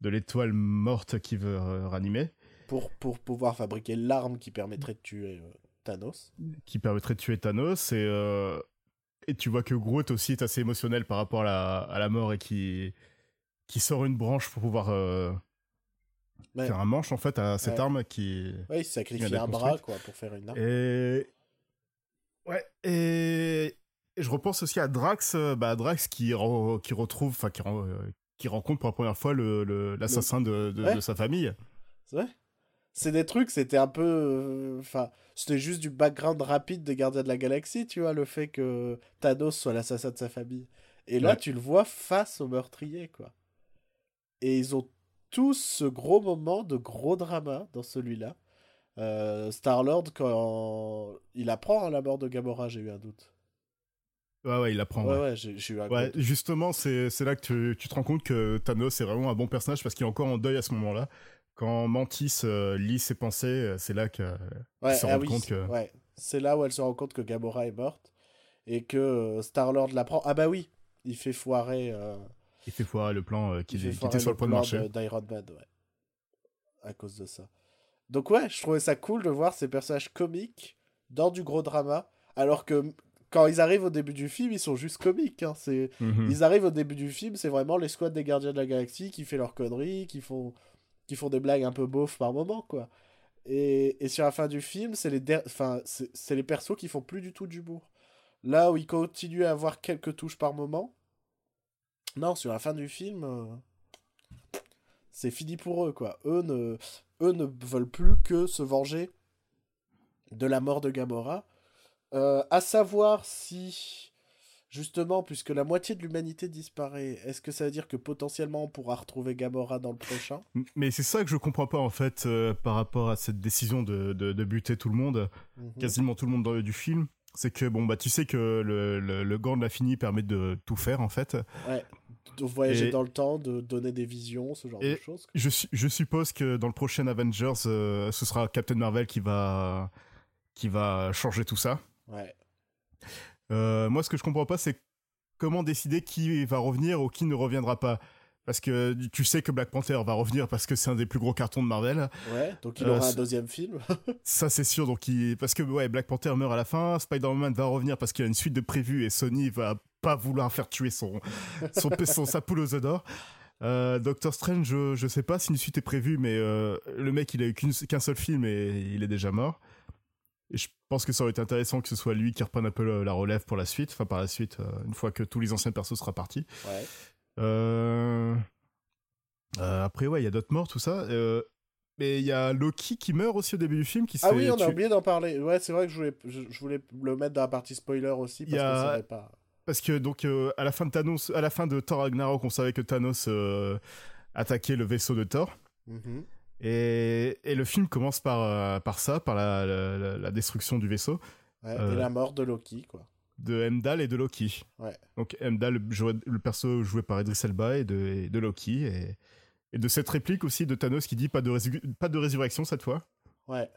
de l'étoile morte qu'il veut ranimer,
Pour, pour pouvoir fabriquer l'arme qui permettrait de tuer Thanos.
qui permettrait de tuer Thanos et et tu vois que Groot aussi est assez émotionnel par rapport à la, à la mort et qui qui sort une branche pour pouvoir euh,
Ouais.
faire un manche en fait à cette
Ouais.
arme qui
Ouais, il sacrifie un bras, quoi, pour faire une arme.
Et ouais, et, et je repense aussi à Drax, euh, bah Drax qui re- qui retrouve, enfin qui, euh, qui rencontre pour la première fois le le- l'assassin de, de,
Ouais.
de sa famille.
C'est vrai C'est des trucs, c'était un peu. euh, Enfin, c'était juste du background rapide des Gardiens de la Galaxie, tu vois, le fait que Thanos soit l'assassin de sa famille. Et là,
Ouais.
tu le vois face au meurtrier, quoi. Et ils ont tous ce gros moment de gros drama dans celui-là. Euh, Star-Lord, quand il apprend à la mort de Gamora, j'ai eu un doute.
Ouais, ouais, il apprend.
Ouais,
Ouais,
ouais, j'ai eu un
Ouais,
doute.
justement, c'est c'est là que tu, tu te rends compte que Thanos est vraiment un bon personnage parce qu'il est encore en deuil à ce moment-là. Quand Mantis euh, lit ses pensées, euh, c'est là que
Ouais,
se
ah oui,
compte que-
ouais. C'est là où elle se rend compte que Gamora est morte et que Star-Lord l'apprend. Ah bah oui, il fait foirer. euh,
il fait foirer le plan euh, qui,
il
qui était sur le point de
plan
marcher.
d'Iron Man, ouais. À cause de ça. Donc ouais, je trouvais ça cool de voir ces personnages comiques dans du gros drama, alors que quand ils arrivent au début du film, ils sont juste comiques. hein. C'est...
Mhm.
Ils arrivent au début du film, c'est vraiment les squads des Gardiens de la Galaxie qui fait leurs conneries, qui font, qui font des blagues un peu beaufs par moment, quoi. Et, et sur la fin du film, c'est les, der- enfin, c'est, c'est les persos qui font plus du tout d'humour. Là où ils continuent à avoir quelques touches par moment, non, sur la fin du film, euh, c'est fini pour eux, quoi. Eux ne, eux ne veulent plus que se venger de la mort de Gamora. Euh, à savoir si, justement, puisque la moitié de l'humanité disparaît, est-ce que ça veut dire que potentiellement on pourra retrouver Gamora dans le prochain?
Mais c'est ça que je comprends pas en fait euh, par rapport à cette décision de, de, de buter tout le monde.
Mhm.
quasiment tout le monde dans, du film, c'est que bon bah tu sais que le, le, le gant de l'infini permet de tout faire en fait.
Ouais, de voyager
Et-
dans le temps, de donner des visions, ce genre
Et-
de choses.
Je, su- je suppose que dans le prochain Avengers, euh, ce sera Captain Marvel qui va qui va changer tout ça.
Ouais.
Euh, moi, ce que je comprends pas, c'est comment décider qui va revenir ou qui ne reviendra pas. Parce que tu sais que Black Panther va revenir parce que c'est un des plus gros cartons de Marvel.
Ouais, donc il
Euh,
aura un deuxième film. [laughs]
Ça, c'est sûr. Donc, il... parce que ouais, Black Panther meurt à la fin, Spider-Man va revenir parce qu'il y a une suite de prévues et Sony va pas vouloir faire tuer son, son, son- sa poule aux œufs d'or. Euh, Doctor Strange, je, je sais pas si une suite est prévue, mais euh, le mec, il a eu qu'un seul film et il est déjà mort. Et je pense que ça aurait été intéressant que ce soit lui qui reprenne un peu le- la relève pour la suite, enfin par la suite, euh, une fois que tous les anciens persos sera partis.
Ouais.
Après, ouais, il y a d'autres morts, tout ça. Mais il y a Loki qui meurt aussi au début du film. Qui
Ah oui, on a oublié d'en parler. Ouais, c'est vrai que je voulais, je, je voulais le mettre dans la partie spoiler aussi, parce
a-
pas.
Parce que donc euh, à la fin de Thanos, à la fin de Thor Ragnarok, on savait que Thanos euh, attaquait le vaisseau de Thor.
Mhm.
Et, et le film commence par, euh, par ça, par la, la- la- la destruction du vaisseau
Ouais,
Euh.
Et la mort de Loki, quoi.
de Heimdall et de Loki.
Ouais.
Donc Heimdall, joué- le perso joué par Idris Elba et de, et de Loki. Et, et de cette réplique aussi de Thanos qui dit pas de, pas de résurrection cette fois.
Ouais.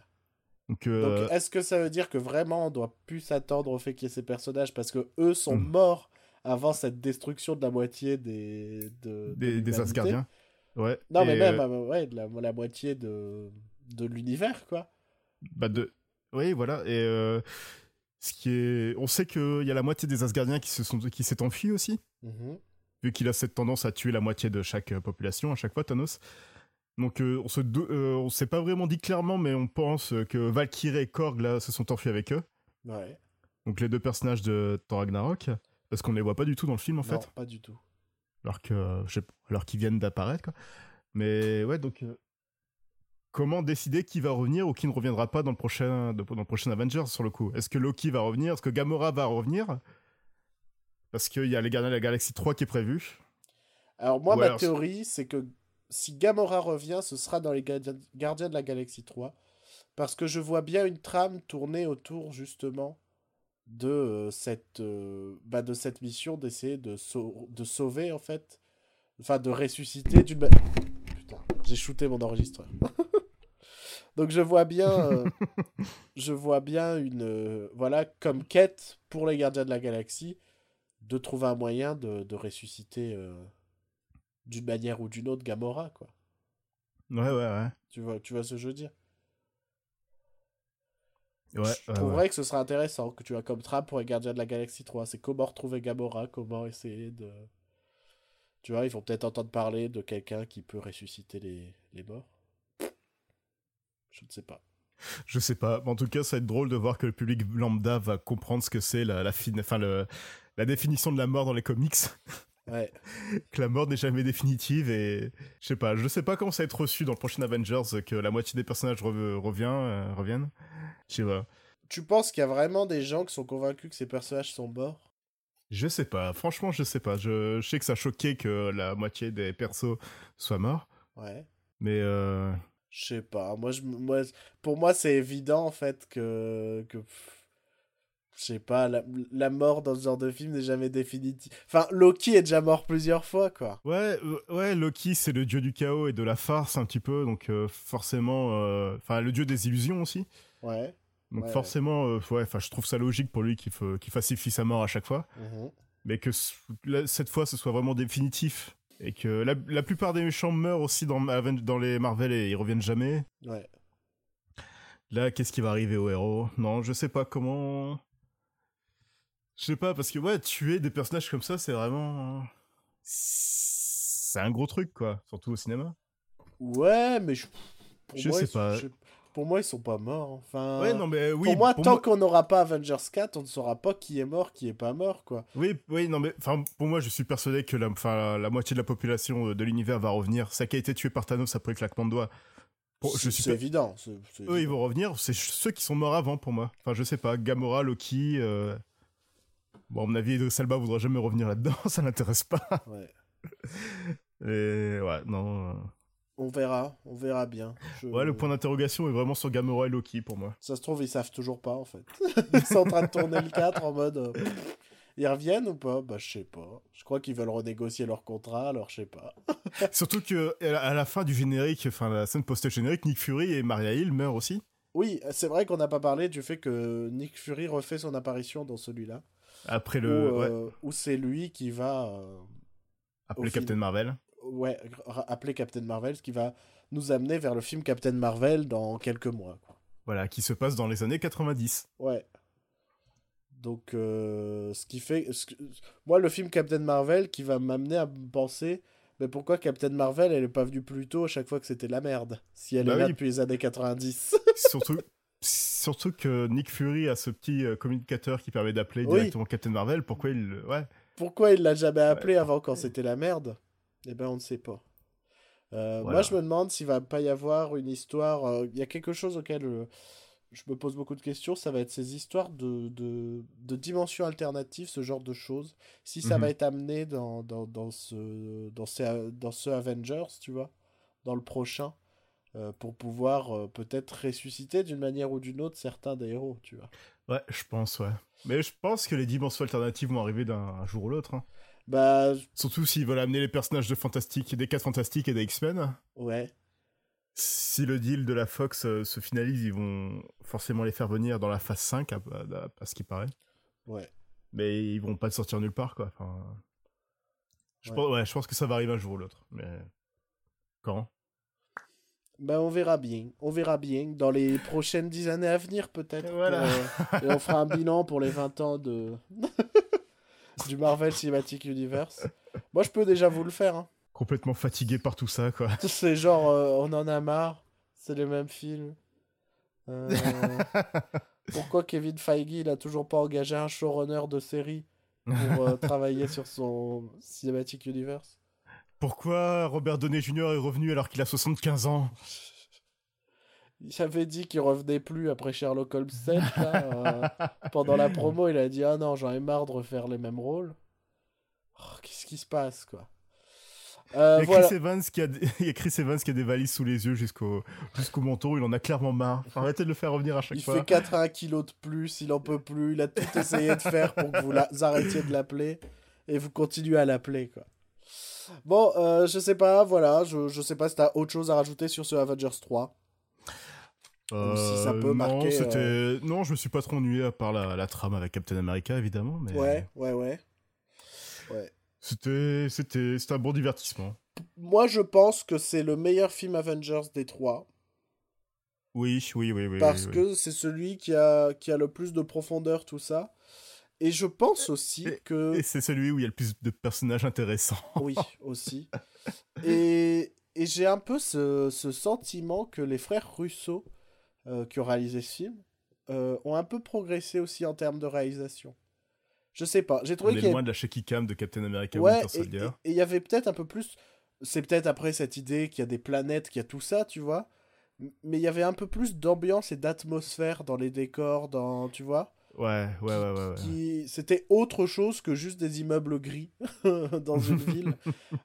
Donc, euh,
Donc, est-ce que ça veut dire que vraiment on doit plus s'attendre au fait qu'il y ait ces personnages parce que eux sont
Mm.
morts avant cette destruction de la moitié des de, de
des, Asgardiens? Ouais.
Non, mais même
euh,
euh, ouais, de la, la moitié de de l'univers, quoi.
bah de... Oui, voilà. Et euh, ce qui est... on sait qu'il y a la moitié des Asgardiens qui se sont qui s'est enfui aussi.
Mhm.
vu qu'il a cette tendance à tuer la moitié de chaque population à chaque fois, Thanos. Donc euh, on se euh, on s'est pas vraiment dit clairement, mais on pense que Valkyrie et Korg là se sont enfuis avec eux.
Ouais.
Donc les deux personnages de Thor Ragnarok, parce qu'on les voit pas du tout dans le film en
non,
fait,
pas du tout.
alors que je sais pas, alors qu'ils viennent d'apparaître quoi. Mais ouais donc euh, comment décider qui va revenir ou qui ne reviendra pas dans le prochain dans le prochain Avengers sur le coup? Est-ce que Loki va revenir? Est-ce que Gamora va revenir? Parce qu'il y a les Gardiens de la Galaxie 3 qui est prévu.
Alors moi, ma
alors-
théorie, c'est que si Gamora revient, ce sera dans les Gardiens, de la Galaxie 3. Parce que je vois bien une trame tourner autour, justement, de, euh, cette, euh, bah, de cette mission d'essayer de, sau- de sauver, en fait. Enfin, de ressusciter Putain, j'ai shooté mon enregistreur. [laughs] Donc je vois bien... euh, je vois bien une... voilà, comme quête pour les Gardiens de la Galaxie, de trouver un moyen de ressusciter... d'une manière ou d'une autre Gamora, quoi.
Ouais ouais ouais.
Tu vois, tu vois ce que je veux dire?
Ouais,
Je
ouais,
trouverais
ouais.
que ce serait intéressant que tu as comme trame pour les Gardiens de la Galaxie 3. C'est comment retrouver Gamora, comment essayer de... Tu vois, ils vont peut-être entendre parler de quelqu'un qui peut ressusciter les, les morts. Je ne sais pas.
Je sais pas. En tout cas, ça va être drôle de voir que le public lambda va comprendre ce que c'est la, la, fine- enfin, le, la définition de la mort dans les comics. [laughs]
Ouais.
que la mort n'est jamais définitive et je sais pas. Je sais pas comment ça va être reçu dans le prochain Avengers que la moitié des personnages re- revient, euh, reviennent. Je sais pas.
Tu penses qu'il y a vraiment des gens qui sont convaincus que ces personnages sont morts?
Je sais pas. Franchement, je sais pas. Je, je sais que ça choquait que la moitié des persos soient morts,
Ouais.
mais euh,
Je sais pas. Moi, je, moi, pour moi, c'est évident en fait que, que pff, je sais pas, la, la mort dans ce genre de film n'est jamais définitive. Enfin, Loki est déjà mort plusieurs fois, quoi.
Ouais, euh, ouais, Loki, c'est le dieu du chaos et de la farce un petit peu, donc euh, forcément, euh, enfin le dieu des illusions aussi.
Ouais.
Donc
Ouais,
forcément, euh, ouais, enfin je trouve ça logique pour lui qu'il qu'il falsifie sa mort à chaque fois,
Mhm.
mais que là, cette fois ce soit vraiment définitif et que la, la plupart des méchants meurent aussi dans, dans les Marvel et ils reviennent jamais.
Ouais.
Là, qu'est-ce qui va arriver aux héros? Non, je sais pas comment. Je sais pas parce que ouais, tuer des personnages comme ça, c'est vraiment, c'est un gros truc quoi, surtout au cinéma.
Ouais, mais je, pour
Je
moi,
sais
ils sont-
pas.
je- pour moi, ils sont pas morts. Enfin,
Ouais, non, mais oui.
pour moi,
pour
tant
moi-
qu'on n'aura pas Avengers 4, on ne saura pas qui est mort, qui est pas mort, quoi.
Oui, oui, non, mais enfin, pour moi, je suis persuadé que la, enfin, la, moitié de la population euh, de l'univers va revenir. Ça qui a été tué par Thanos après le claquement de doigts. Pour- je
C'est évident.
Eux, ils vont revenir. C'est ceux qui sont morts avant pour moi. Enfin, je sais pas. Gamora, Loki. euh, Bon, à mon avis, Idris Elba voudra jamais revenir là-dedans. [laughs] Ça l'intéresse pas.
Ouais.
Et ouais, non. euh,
On verra, on verra bien. Je-
Ouais, le point d'interrogation est vraiment sur Gamora et Loki pour moi.
Ça se trouve, ils savent toujours pas, en fait. [laughs] ils sont en train de tourner le 4 en mode. euh, Ils reviennent ou pas? Bah, je sais pas. Je crois qu'ils veulent renégocier leur contrat, alors je sais pas. [laughs]
Surtout que à la fin du générique, enfin la scène post-générique, Nick Fury et Maria Hill meurent aussi.
Oui, c'est vrai qu'on n'a pas parlé du fait que Nick Fury refait son apparition dans celui-là.
Après
Où,
le. ouais,
euh, où c'est lui qui va. euh, film.
Captain Marvel.
ouais, appeler Captain Marvel, ce qui va nous amener vers le film Captain Marvel dans quelques mois. quoi.
Voilà, qui se passe dans les années 90.
Ouais. Donc, euh, ce qui fait. ce que- Moi, le film Captain Marvel qui va m'amener à me penser. Mais pourquoi Captain Marvel, elle est pas venue plus tôt à chaque fois que c'était la merde Si elle
Bah
est là
oui.
depuis les années 90.
surtout, surtout que Nick Fury a ce petit euh, communicateur qui permet d'appeler
Oui.
directement Captain Marvel. Pourquoi il. Ouais.
pourquoi il l'a jamais appelé
Ouais,
avant quand c'était la merde? Eh ben, on ne sait pas. Euh,
Voilà.
Moi, je me demande s'il va pas y avoir une histoire. euh, Il y a quelque chose auquel euh, je me pose beaucoup de questions. Ça va être ces histoires de, de, de dimensions alternatives, ce genre de choses. Si ça
Mhm.
va être amené dans, dans, dans, ce, dans, ces- dans ce Avengers, tu vois, dans le prochain, euh, pour pouvoir euh, peut-être ressusciter d'une manière ou d'une autre certains des héros, tu vois.
Ouais, je pense, ouais. Mais je pense que les dimensions alternatives vont arriver d'un jour ou l'autre. hein.
Bah,
Surtout s'ils veulent amener les personnages de Fantastique, des 4 Fantastiques et des X-Men.
ouais.
Si le deal de la Fox euh, se finalise, ils vont forcément les faire venir dans la phase 5, à, à- à ce qui paraît.
Ouais.
Mais ils vont pas sortir nulle part, quoi. Enfin, je,
Ouais.
Pense, ouais, je pense que ça va arriver un jour ou l'autre. Mais quand?
Ben, on verra bien. On verra bien dans les prochaines dix années à venir, peut-être.
Voilà.
pour, euh, et on fera un bilan pour les 20 ans de... [laughs] du Marvel Cinematic Universe. Moi, je peux déjà vous le faire. Hein.
Complètement fatigué par tout ça, quoi. [laughs]
C'est genre, euh, on en a marre. C'est les mêmes films. Euh, [laughs] pourquoi Kevin Feige, il a toujours pas engagé un showrunner de série pour euh, travailler sur son Cinematic Universe?
Pourquoi Robert Downey Jr. est revenu alors qu'il a 75 ans?
J'avais dit qu'il revenait plus après Sherlock Holmes 7. là, euh, pendant la promo, il a dit Ah non, j'en ai marre de refaire les mêmes rôles. Oh, Qu'est-ce qui se passe, quoi? Euh,
il, y a
voilà.
Chris Evans qui a, des- [laughs] il y a Chris Evans qui a des valises sous les yeux jusqu'au jusqu'au menton. Il en a clairement marre. Faut arrêter de le faire revenir à chaque
Il
fois.
fait 81 kilos de plus, il en peut plus, il a tout essayé de faire pour que vous la- vous arrêtiez de l'appeler et vous continuez à l'appeler quoi. Bon, euh, je sais pas, voilà, je, je sais pas si t'as autre chose à rajouter sur ce Avengers 3. Ou si ça peut
Euh,
marquer,
Non, c'était... non, je me suis pas trop ennuyé à part la, la trame avec Captain America, évidemment. Mais
Ouais, ouais, ouais. Ouais.
C'était, c'était, c'était un bon divertissement.
Moi, je pense que c'est le meilleur film Avengers des trois
Oui, oui, oui, oui.
parce
oui, oui.
que c'est celui qui a, qui a le plus de profondeur, tout ça. Et je pense aussi
Et-
que.
Et c'est celui où il y a le plus de personnages intéressants.
Oui, [laughs] aussi. Et, et j'ai un peu ce, ce sentiment que les frères Russo, euh, qui ont réalisé ce film, euh, ont un peu progressé aussi en termes de réalisation. Je sais pas, j'ai
On
trouvé
est
qu'il y a-
loin de la shaky cam de Captain America
Ouais,
Winter
et
Soldier.
et- il y avait peut-être un peu plus. C'est peut-être après cette idée qu'il y a des planètes, qu'il y a tout ça, tu vois. Mais il y avait un peu plus d'ambiance et d'atmosphère dans les décors, dans, tu vois.
Ouais, ouais, ouais, ouais. ouais.
qui c'était autre chose que juste des immeubles gris [laughs] dans une [laughs] ville.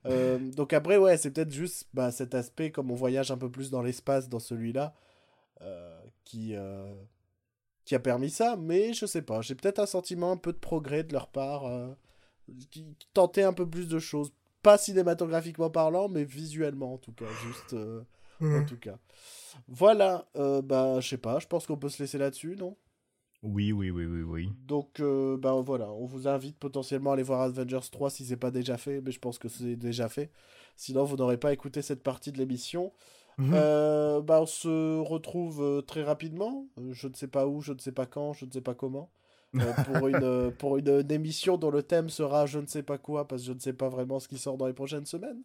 Euh, donc après, ouais, c'est peut-être juste bah, cet aspect, comme on voyage un peu plus dans l'espace dans celui-là, euh, qui, euh, qui a permis ça. Mais je sais pas, j'ai peut-être un sentiment un peu de progrès de leur part, euh, qui, qui tentait un peu plus de choses. Pas cinématographiquement parlant, mais visuellement en tout cas, juste euh, en tout cas. Voilà, euh, bah je sais pas, je pense qu'on peut se laisser là-dessus, non?
Oui, oui, oui, oui, oui.
donc, euh, ben voilà, on vous invite potentiellement à aller voir Avengers 3 si c'est pas déjà fait, mais je pense que c'est déjà fait. Sinon, vous n'aurez pas écouté cette partie de l'émission.
Mhm.
Euh, ben, on se retrouve euh, très rapidement. Je ne sais pas où, je ne sais pas quand, je ne sais pas comment. euh, pour une, [laughs] pour une, une émission dont le thème sera je ne sais pas quoi, parce que je ne sais pas vraiment ce qui sort dans les prochaines semaines.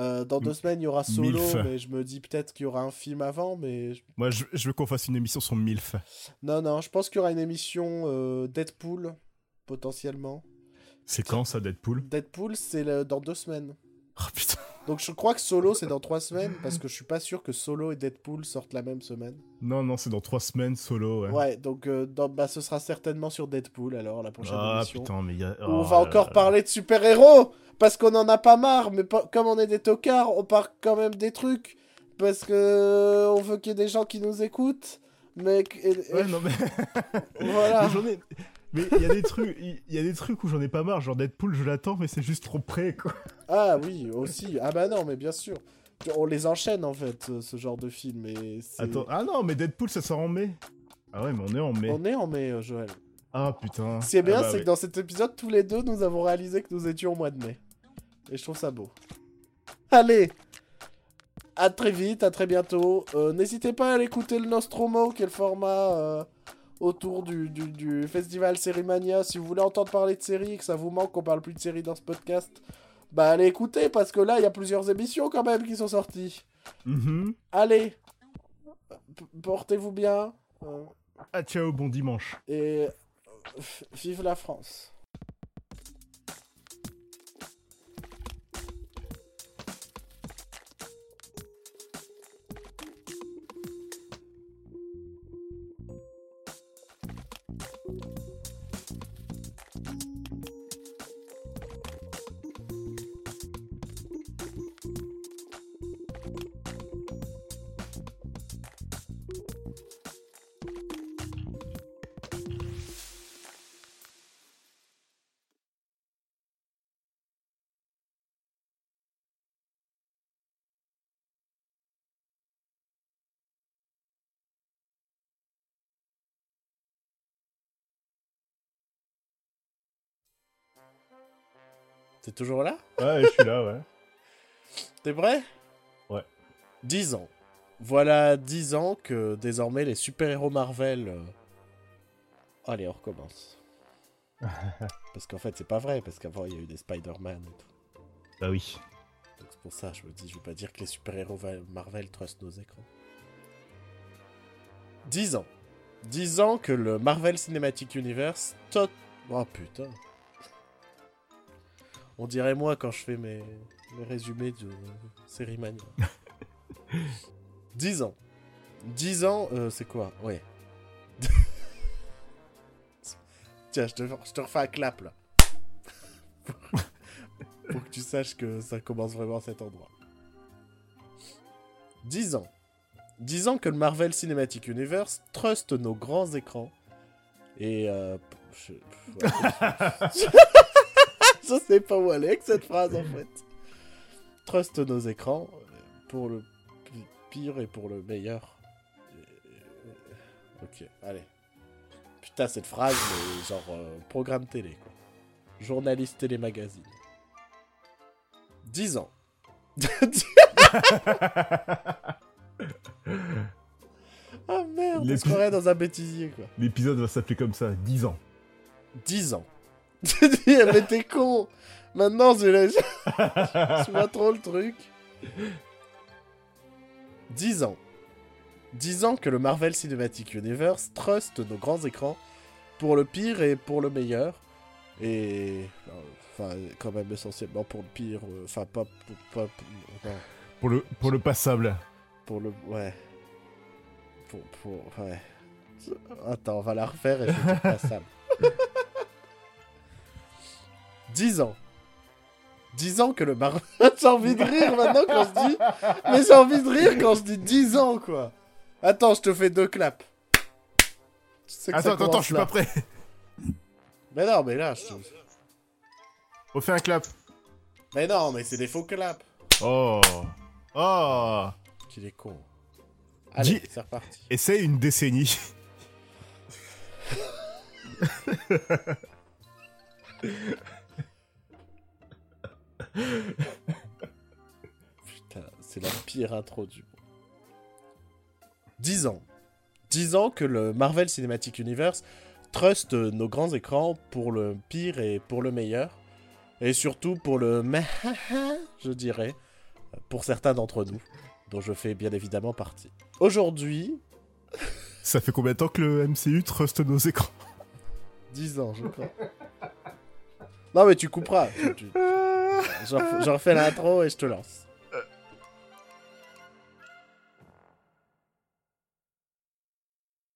Euh, dans deux semaines, il y aura Solo,
Milf.
mais je me dis peut-être qu'il y aura un film avant, mais
Moi, je, je veux qu'on fasse une émission sur MILF.
non, non, je pense qu'il y aura une émission euh, Deadpool, potentiellement.
C'est quand ça, Deadpool?
Deadpool, c'est le- dans deux semaines.
Oh putain.
Donc je crois que Solo, c'est dans trois semaines, parce que je suis pas sûr que Solo et Deadpool sortent la même semaine.
Non, non, c'est dans trois semaines, solo. Ouais.
Ouais, donc euh, dans- bah, ce sera certainement sur Deadpool, alors, la prochaine
ah
émission.
putain, mais il y a.
On
oh
va encore
là.
parler de super-héros, parce qu'on en a pas marre, mais pas- comme on est des tocards, on part quand même des trucs, parce que euh, on veut qu'il y ait des gens qui nous écoutent, mais... et-
Ouais, non, mais. [laughs]
Voilà.
Mais j'en ai- Mais il y a des trucs, il y a des trucs où j'en ai pas marre. Genre Deadpool, je l'attends, mais c'est juste trop près, quoi.
Ah oui, aussi. Ah bah non, mais bien sûr. On les enchaîne en fait, ce- ce genre de film. Et
Attends, ah non, mais Deadpool, ça sort en mai. Ah ouais, mais on est en mai.
On est en mai, euh, Joël.
Ah putain.
Ce qui est bien,
Ah bah
c'est que dans cet épisode, tous les deux, nous avons réalisé que nous étions au mois de mai. Et je trouve ça beau. Allez À très vite, à très bientôt. Euh, N'hésitez pas à aller écouter le Nostromo, qui est le format euh, autour du, du, du festival Sérimania. Si vous voulez entendre parler de séries et que ça vous manque qu'on parle plus de séries dans ce podcast, bah allez écouter, parce que là, il y a plusieurs émissions quand même qui sont sorties.
Mhm.
Allez Portez-vous bien.
Ah ciao, bon dimanche.
et euh, vive la France. T'es toujours là?
Ouais, je suis là, ouais. [laughs]
T'es prêt?
Ouais.
10 ans. Voilà 10 ans que désormais les super-héros Marvel... euh, Allez, on recommence. [laughs] parce qu'en fait, c'est pas vrai, parce qu'avant, il y a eu des Spider-Man et tout.
Bah oui.
Donc c'est pour ça, je me dis, je veux pas dire que les super-héros Marvel trustent nos écrans. 10 ans. 10 ans que le Marvel Cinematic Universe tot... Oh putain. On dirait moi quand je fais mes, mes résumés de série Mania. [laughs] 10 ans. 10 ans, euh, c'est quoi? Ouais. [laughs] Tiens, je te, je te refais un clap là. [laughs] Pour que tu saches que ça commence vraiment à cet endroit. 10 ans. 10 ans que le Marvel Cinematic Universe truste nos grands écrans. Et euh, je... je sais pas où aller avec cette phrase en fait. Trust nos écrans pour le pi- pire et pour le meilleur. Euh, Ok, allez. Putain, cette phrase, mais genre euh, programme télé quoi. Journaliste télé-magazine. 10 ans. [laughs] Ah merde, on se croirait dans un bêtisier quoi.
L'épisode va s'appeler comme ça, 10 ans.
10 ans. Tu dis, mais t'es con Maintenant, je laisse. [laughs] Je vois trop le truc. 10 ans. 10 ans que le Marvel Cinematic Universe truste nos grands écrans pour le pire et pour le meilleur. Et. Enfin, quand même essentiellement pour le pire. euh, Enfin, pas. Pour, pas pour-
le, pour le passable.
pour le. Ouais. Pour. pour ouais. Attends, on va la refaire et je vais dire pas ça. [laughs] 10 ans. 10 ans que le Marvel. [laughs] j'ai envie de rire maintenant quand je dis. Mais j'ai envie de rire quand je dis 10 ans, quoi. Attends, je te fais deux claps.
Attends, attends, attends, je suis pas prêt.
Mais non, mais là, je te...
Refais un clap.
Mais non, mais c'est des faux claps.
Oh. Oh.
Qu'il est con. Allez, c'est reparti.
Essaye une décennie. [laughs] [laughs]
Putain, c'est la pire intro du monde. 10 ans. 10 ans que le Marvel Cinematic Universe truste nos grands écrans pour le pire et pour le meilleur. Et surtout pour le [laughs] je dirais, pour certains d'entre nous, dont je fais bien évidemment partie. Aujourd'hui,
Ça fait combien de temps que le MCU truste nos écrans?
10 ans, je crois. Non mais tu couperas. Tu- tu- je refais l'intro et je te lance.